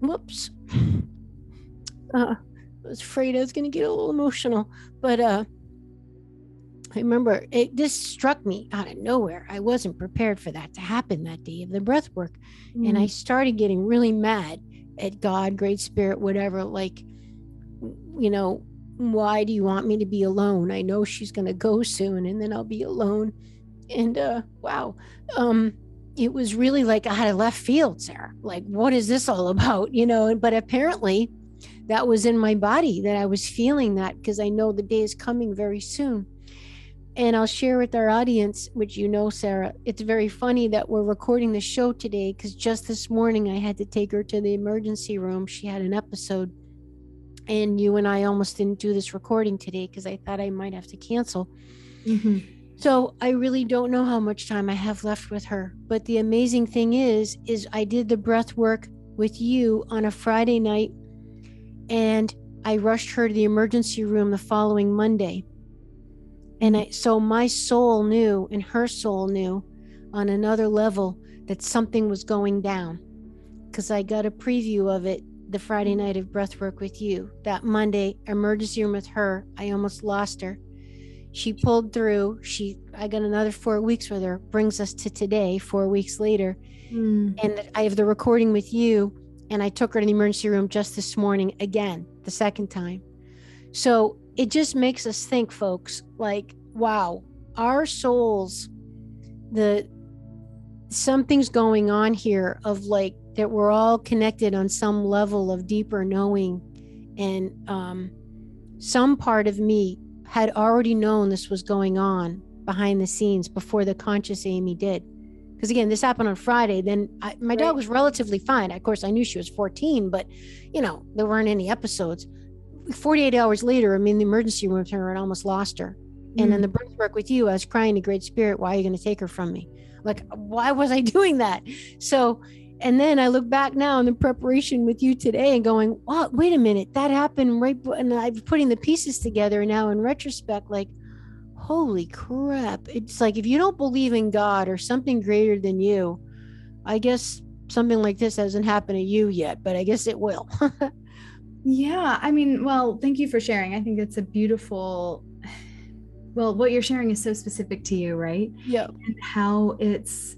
whoops. Uh, was afraid I was going to get a little emotional, but uh, I remember it just struck me out of nowhere. I wasn't prepared for that to happen that day of the breath work. Mm. And I mm. started getting really mad at God, Great Spirit, whatever. Like, you know, why do you want me to be alone? I know she's going to go soon and then I'll be alone. And uh, wow. Um, it was really like I had a left field, Sarah. Like, what is this all about? You know, but apparently that was in my body that I was feeling that because I know the day is coming very soon. And I'll share with our audience, which you know, Sarah, it's very funny that we're recording the show today because just this morning I had to take her to the emergency room. She had an episode. And you and I almost didn't do this recording today because I thought I might have to cancel. Mm-hmm so I really don't know how much time I have left with her. But the amazing thing is, is I did the breath work with you on a Friday night and I rushed her to the emergency room the following Monday. And I, so my soul knew and her soul knew on another level that something was going down because I got a preview of it the Friday night of breathwork with you. That Monday, emergency room with her, I almost lost her she pulled through she i got another four weeks with her brings us to today four weeks later mm. and i have the recording with you and i took her to the emergency room just this morning again the second time so it just makes us think folks like wow our souls the something's going on here of like that we're all connected on some level of deeper knowing and um some part of me had already known this was going on behind the scenes before the conscious Amy did. Because again, this happened on Friday. Then I, my right. dog was relatively fine. Of course, I knew she was 14, but you know, there weren't any episodes. 48 hours later, I'm in the emergency room with her and almost lost her. Mm. And then the breath work with you, I was crying to Great Spirit, why are you going to take her from me? Like, why was I doing that? So and then I look back now in the preparation with you today and going, wait a minute, that happened right. And I'm putting the pieces together now in retrospect, like, holy crap. It's like if you don't believe in God or something greater than you, I guess something like this hasn't happened to you yet, but I guess it will. yeah. I mean, well, thank you for sharing. I think it's a beautiful well what you're sharing is so specific to you right yeah and how it's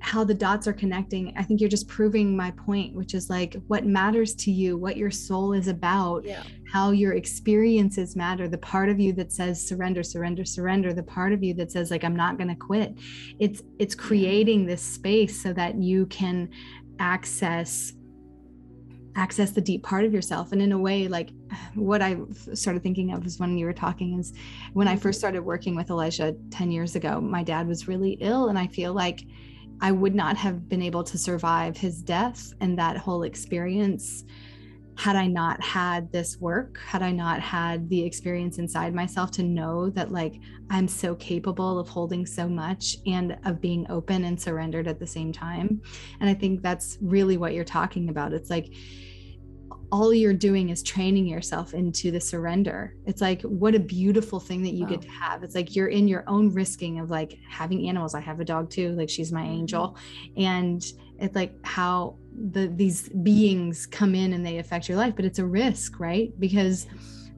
how the dots are connecting i think you're just proving my point which is like what matters to you what your soul is about yeah. how your experiences matter the part of you that says surrender surrender surrender the part of you that says like i'm not going to quit it's it's creating this space so that you can access access the deep part of yourself and in a way like what i started thinking of is when you were talking is when i mm-hmm. first started working with elijah 10 years ago my dad was really ill and i feel like i would not have been able to survive his death and that whole experience had I not had this work, had I not had the experience inside myself to know that like I'm so capable of holding so much and of being open and surrendered at the same time. And I think that's really what you're talking about. It's like all you're doing is training yourself into the surrender. It's like what a beautiful thing that you wow. get to have. It's like you're in your own risking of like having animals. I have a dog too, like she's my mm-hmm. angel. And it's like how the these beings come in and they affect your life, but it's a risk, right? Because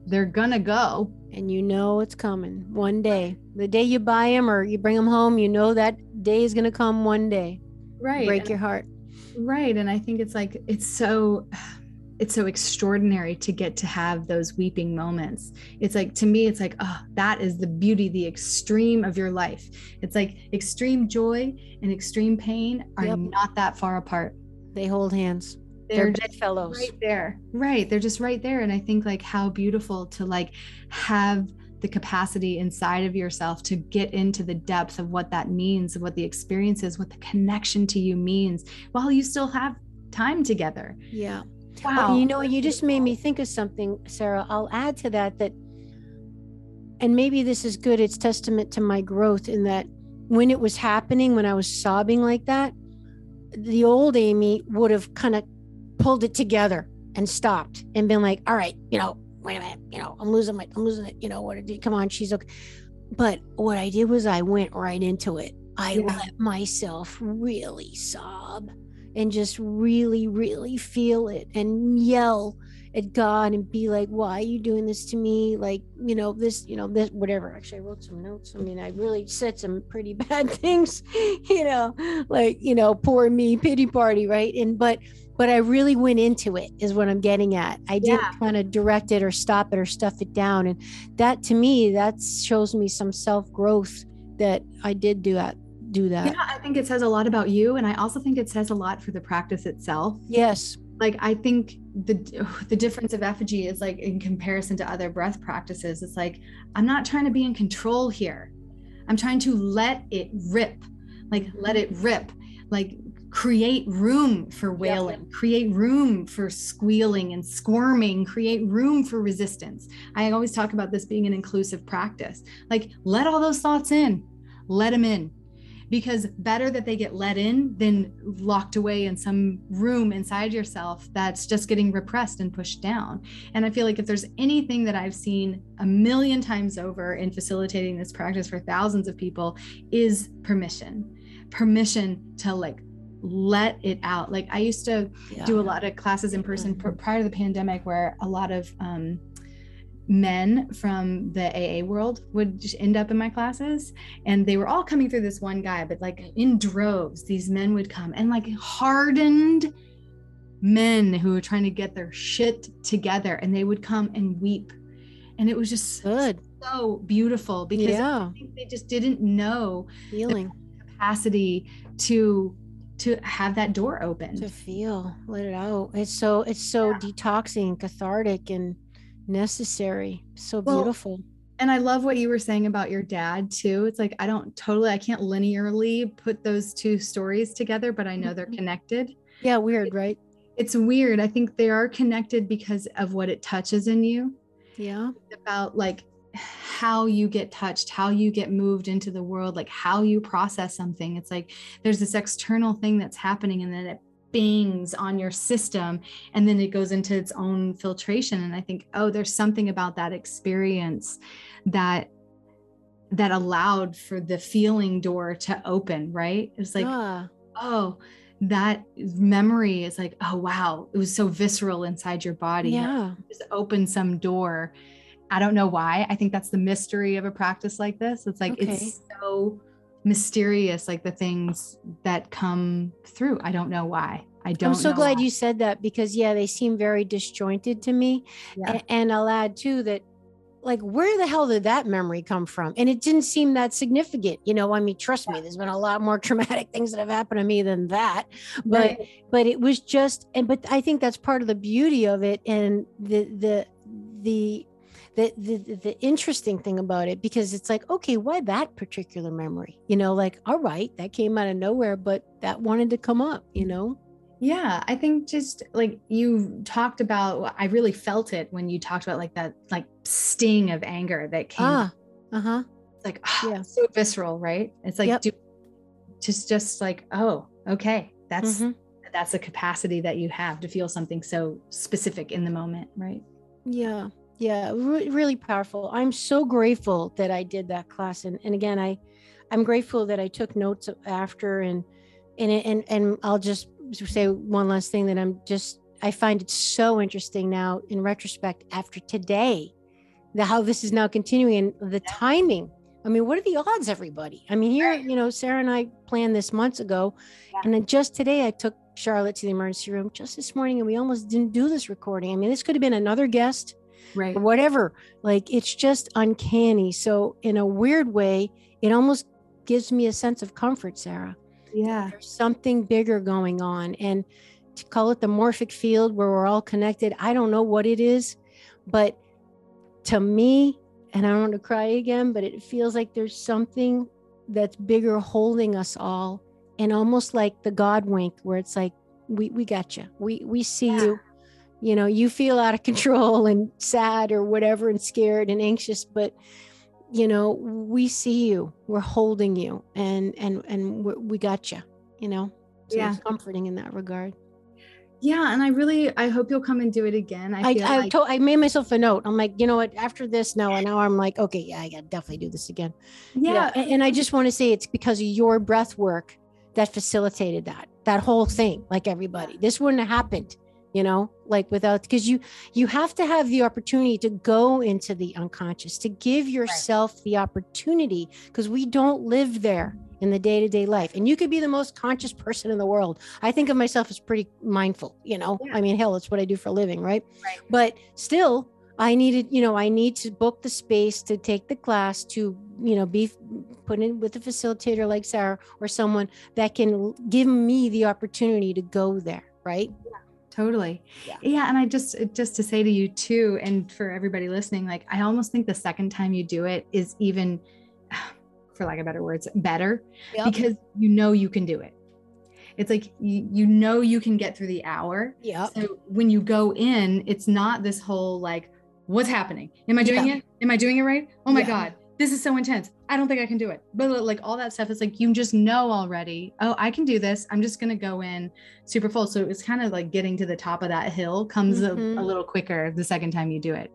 they're gonna go and you know it's coming one day the day you buy them or you bring them home you know that day is gonna come one day right break and, your heart right and i think it's like it's so it's so extraordinary to get to have those weeping moments. It's like to me, it's like, oh, that is the beauty, the extreme of your life. It's like extreme joy and extreme pain are yep. not that far apart. They hold hands. They're, They're fellows. Right there. Right. They're just right there. And I think like how beautiful to like have the capacity inside of yourself to get into the depth of what that means, what the experience is, what the connection to you means while you still have time together. Yeah. Wow. you know, you just made me think of something, Sarah. I'll add to that that, and maybe this is good. It's testament to my growth in that when it was happening, when I was sobbing like that, the old Amy would have kind of pulled it together and stopped and been like, all right, you know, wait a minute, you know, I'm losing my, I'm losing it, you know, what did come on, she's okay. But what I did was I went right into it. I yeah. let myself really sob and just really, really feel it and yell at God and be like, why are you doing this to me? Like, you know, this, you know, this, whatever. Actually, I wrote some notes. I mean, I really said some pretty bad things, you know, like, you know, poor me, pity party, right? And, but, but I really went into it, is what I'm getting at. I didn't yeah. kind of direct it or stop it or stuff it down. And that to me, that shows me some self growth that I did do that do that. Yeah, I think it says a lot about you. And I also think it says a lot for the practice itself. Yes. Like I think the the difference of effigy is like in comparison to other breath practices, it's like I'm not trying to be in control here. I'm trying to let it rip. Like let it mm-hmm. rip. Like create room for wailing, yep. create room for squealing and squirming, create room for resistance. I always talk about this being an inclusive practice. Like let all those thoughts in. Let them in because better that they get let in than locked away in some room inside yourself that's just getting repressed and pushed down. And I feel like if there's anything that I've seen a million times over in facilitating this practice for thousands of people is permission. Permission to like let it out. Like I used to yeah. do a lot of classes in person mm-hmm. prior to the pandemic where a lot of um, men from the AA world would just end up in my classes. And they were all coming through this one guy but like in droves these men would come and like hardened men who were trying to get their shit together and they would come and weep. And it was just good. so beautiful because yeah. they just didn't know feeling. capacity to to have that door open. To feel let it out. It's so it's so yeah. detoxing cathartic and necessary. So well, beautiful. And I love what you were saying about your dad too. It's like I don't totally I can't linearly put those two stories together, but I know they're mm-hmm. connected. Yeah, weird, right? It's weird. I think they are connected because of what it touches in you. Yeah. It's about like how you get touched, how you get moved into the world, like how you process something. It's like there's this external thing that's happening and then it bangs on your system and then it goes into its own filtration. And i think oh there's something about that experience that that allowed for the feeling door to open right? It's like yeah. oh that memory is like oh wow it was so visceral inside your body yeah. just open some door. I don't know why. I think that's the mystery of a practice like this. It's like okay. it's so mysterious like the things that come through. I don't know why. I don't i'm so glad why. you said that because yeah they seem very disjointed to me. Yeah. and, and i'll add too that like where the hell did that memory come from? And it didn't seem that significant you know? I mean trust me there's been a lot more traumatic things that have happened to me than that. But right. but it was just and but i think that's part of the beauty of it and the the the the, the the interesting thing about it because it's like okay why that particular memory you know like all right that came out of nowhere but that wanted to come up you know yeah, I think just like you talked about, I really felt it when you talked about like that, like sting of anger that came. Ah, uh huh. Like, oh, yeah. so visceral, right? It's like, yep. do, just, just like, oh, okay, that's mm-hmm. that's a capacity that you have to feel something so specific in the moment, right? Yeah, yeah, re- really powerful. I'm so grateful that I did that class, and and again, I, I'm grateful that I took notes after and and and and I'll just say one last thing that I'm just I find it so interesting now in retrospect after today, the how this is now continuing and the timing. I mean, what are the odds, everybody? I mean, here, you know, Sarah and I planned this months ago, yeah. and then just today I took Charlotte to the emergency room just this morning, and we almost didn't do this recording. I mean, this could have been another guest, right? Or whatever. Like, it's just uncanny. So, in a weird way, it almost gives me a sense of comfort, Sarah yeah there's something bigger going on and to call it the morphic field where we're all connected i don't know what it is but to me and i don't want to cry again but it feels like there's something that's bigger holding us all and almost like the god wink where it's like we we got you we we see yeah. you you know you feel out of control and sad or whatever and scared and anxious but you know we see you we're holding you and and and we got you you know? So yeah. it's comforting in that regard. Yeah and i really i hope you'll come and do it again. I I, I, like- told, I made myself a note. I'm like you know what? After this now and now i'm like okay yeah i gotta definitely do this again. Yeah. And, and i just want to say it's because of your breath work that facilitated that that whole thing like everybody. This wouldn't have happened you know like without because you you have to have the opportunity to go into the unconscious to give yourself right. the opportunity because we don't live there in the day-to-day life and you could be the most conscious person in the world i think of myself as pretty mindful you know yeah. i mean hell it's what i do for a living right? right but still i needed you know i need to book the space to take the class to you know be put in with a facilitator like sarah or someone that can give me the opportunity to go there right yeah totally. Yeah. yeah and i just just to say to you too and for everybody listening like i almost think the second time you do it is even for lack of better words better yep. because you know you can do it. It's like you, you know you can get through the hour. Yeah so when you go in it's not this whole like what's happening? Am i doing it? Am i doing it right? Oh my yeah. god this is so intense. I don't think I can do it. But like all that stuff is like you just know already, oh, I can do this. I'm just going to go in super full. So it's kind of like getting to the top of that hill comes mm-hmm. a, a, little quicker the second time you do it.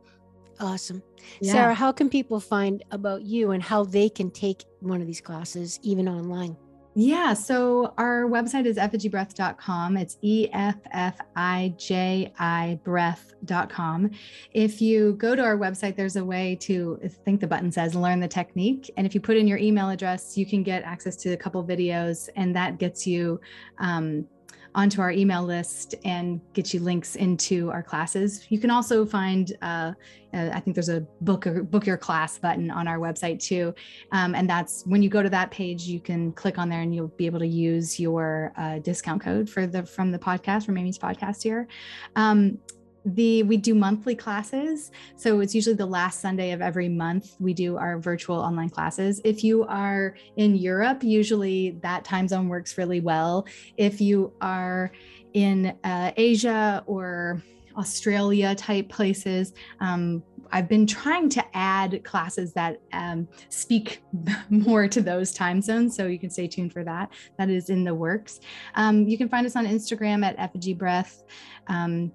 Awesome. Yeah. Sarah, how can people find about you and how they can take one of these classes even online? Yeah. So our website is effijibreath.com. It's E F F I J I breath.com. If you go to our website, there's a way to, I think the button says learn the technique. And if you put in your email address, you can get access to a couple videos, and that gets you um, onto our email list and get you links into our classes. You can also find, uh, uh, I think there's a book book your class button on our website too, um, and that's when you go to that page, you can click on there and you'll be able to use your uh, discount code for the from the podcast from Amy's podcast here. Um, the we do monthly classes so it's usually the last sunday of every month we do our virtual online classes if you are in europe usually that time zone works really well if you are in uh, asia or australia type places um, I've been trying to add classes that um, speak more to those time zones. So you can stay tuned for that. That is in the works. Um, you can find us on Instagram at effigy breath. Um,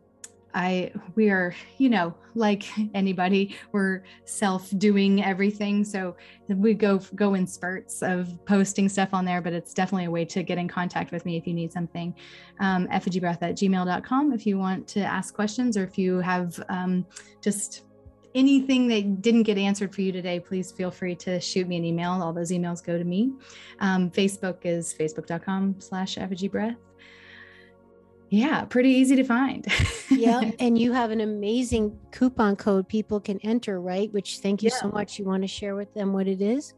I we are, you know, like anybody, we're self-doing everything. So we go go in spurts of posting stuff on there, but it's definitely a way to get in contact with me if you need something. Um, effigybreath at gmail.com if you want to ask questions or if you have um, just anything that didn't get answered for you today, please feel free to shoot me an email. All those emails go to me. Um, Facebook is facebook.com slash effigybreath Yeah, pretty easy to find. yeah. And you have an amazing coupon code people can enter, right? Which thank you yeah. so much. You want to share with them what it is?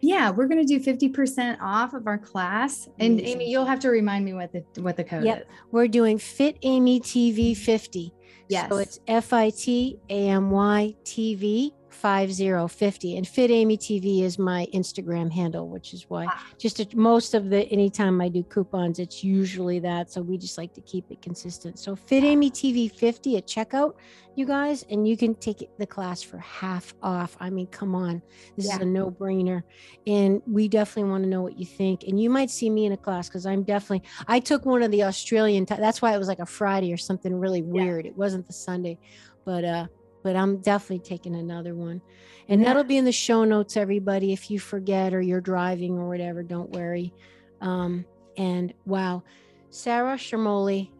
Yeah, we're going to do 50% off of our class. And amazing. Amy, you'll have to remind me what the what the code yep. is. We're doing Fit Amy TV 50. Yes. So it's F I T A M Y TV 5050 and fit amy tv is my instagram handle which is why ah. just a, most of the anytime i do coupons it's usually that so we just like to keep it consistent so fit amy tv 50 at checkout you guys and you can take the class for half off i mean come on this yeah. is a no-brainer and we definitely want to know what you think and you might see me in a class because i'm definitely i took one of the australian t- that's why it was like a friday or something really weird yeah. it wasn't the sunday but uh but I'm definitely taking another one. And yeah. that'll be in the show notes, everybody. If you forget or you're driving or whatever, don't worry. Um, and wow, Sarah Sharmoli,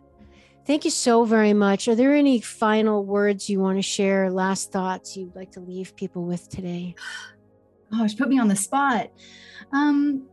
thank you so very much. Are there any final words you want to share, last thoughts you'd like to leave people with today? Oh, Gosh, put me on the spot. Um,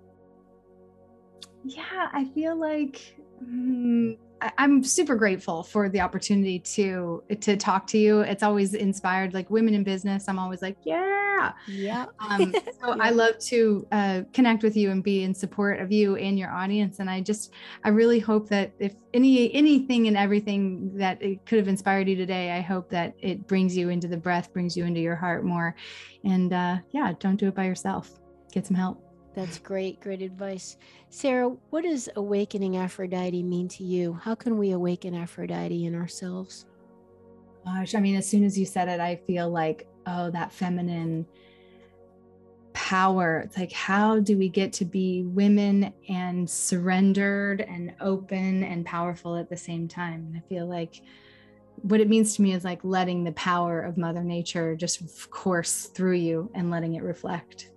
yeah, I feel like. Mm, I'm super grateful for the opportunity to to talk to you. It's always inspired, like women in business. I'm always like, yeah, yeah. Um, so I love to uh, connect with you and be in support of you and your audience. And I just, I really hope that if any anything and everything that it could have inspired you today, I hope that it brings you into the breath, brings you into your heart more. And uh, yeah, don't do it by yourself. Get some help. That's great, great advice. Sarah, what does awakening Aphrodite mean to you? How can we awaken Aphrodite in ourselves? Gosh, I mean, as soon as you said it, I feel like, oh, that feminine power. It's like, how do we get to be women and surrendered and open and powerful at the same time? And I feel like what it means to me is like letting the power of Mother Nature just course through you and letting it reflect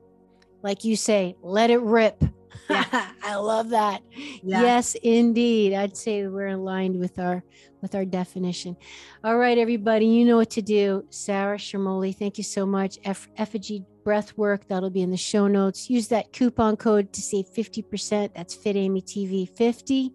like you say, let it rip. Yeah. I love that. Yeah. Yes, indeed. I'd say we're aligned with our with our definition. All right, everybody, you know what to do. Sarah Sharmoli, thank you so much. Eff- effigy breath work that'll be in the show notes. Use that coupon code to save 50%. That's Fit Amy TV 50.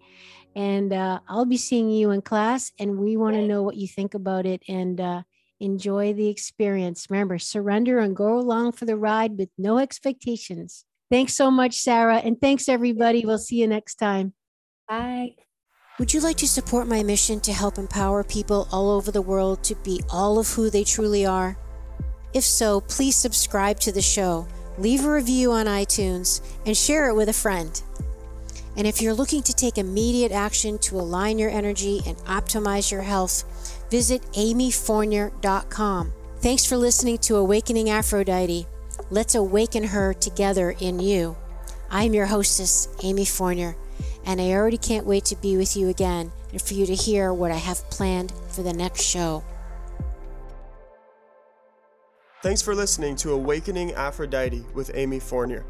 And uh, I'll be seeing you in class, and we want to know what you think about it. And uh, Enjoy the experience. Remember, surrender and go along for the ride with no expectations. Thanks so much, Sarah. And thanks, everybody. We'll see you next time. Bye. Would you like to support my mission to help empower people all over the world to be all of who they truly are? If so, please subscribe to the show, leave a review on iTunes, and share it with a friend. And if you're looking to take immediate action to align your energy and optimize your health, visit amyfournier.com. Thanks for listening to Awakening Aphrodite. Let's awaken her together in you. I'm your hostess, Amy Fournier, and I already can't wait to be with you again and for you to hear what I have planned for the next show. Thanks for listening to Awakening Aphrodite with Amy Fournier.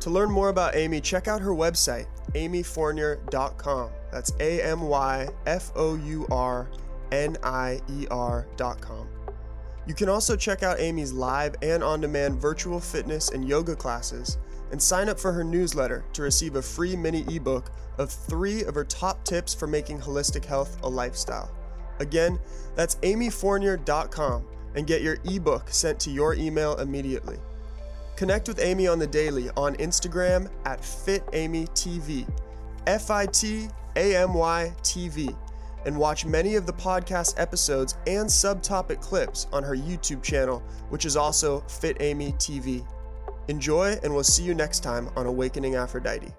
To learn more about Amy, check out her website, amyfournier.com. That's A M Y F O U R N-I-E-R.com. You can also check out Amy's live and on demand virtual fitness and yoga classes and sign up for her newsletter to receive a free mini ebook of three of her top tips for making holistic health a lifestyle. Again, that's amyfournier.com and get your ebook sent to your email immediately. Connect with Amy on the daily on Instagram at FitAmyTV, F I T A M Y T V and watch many of the podcast episodes and subtopic clips on her YouTube channel, which is also Fit Amy TV. Enjoy, and we'll see you next time on Awakening Aphrodite.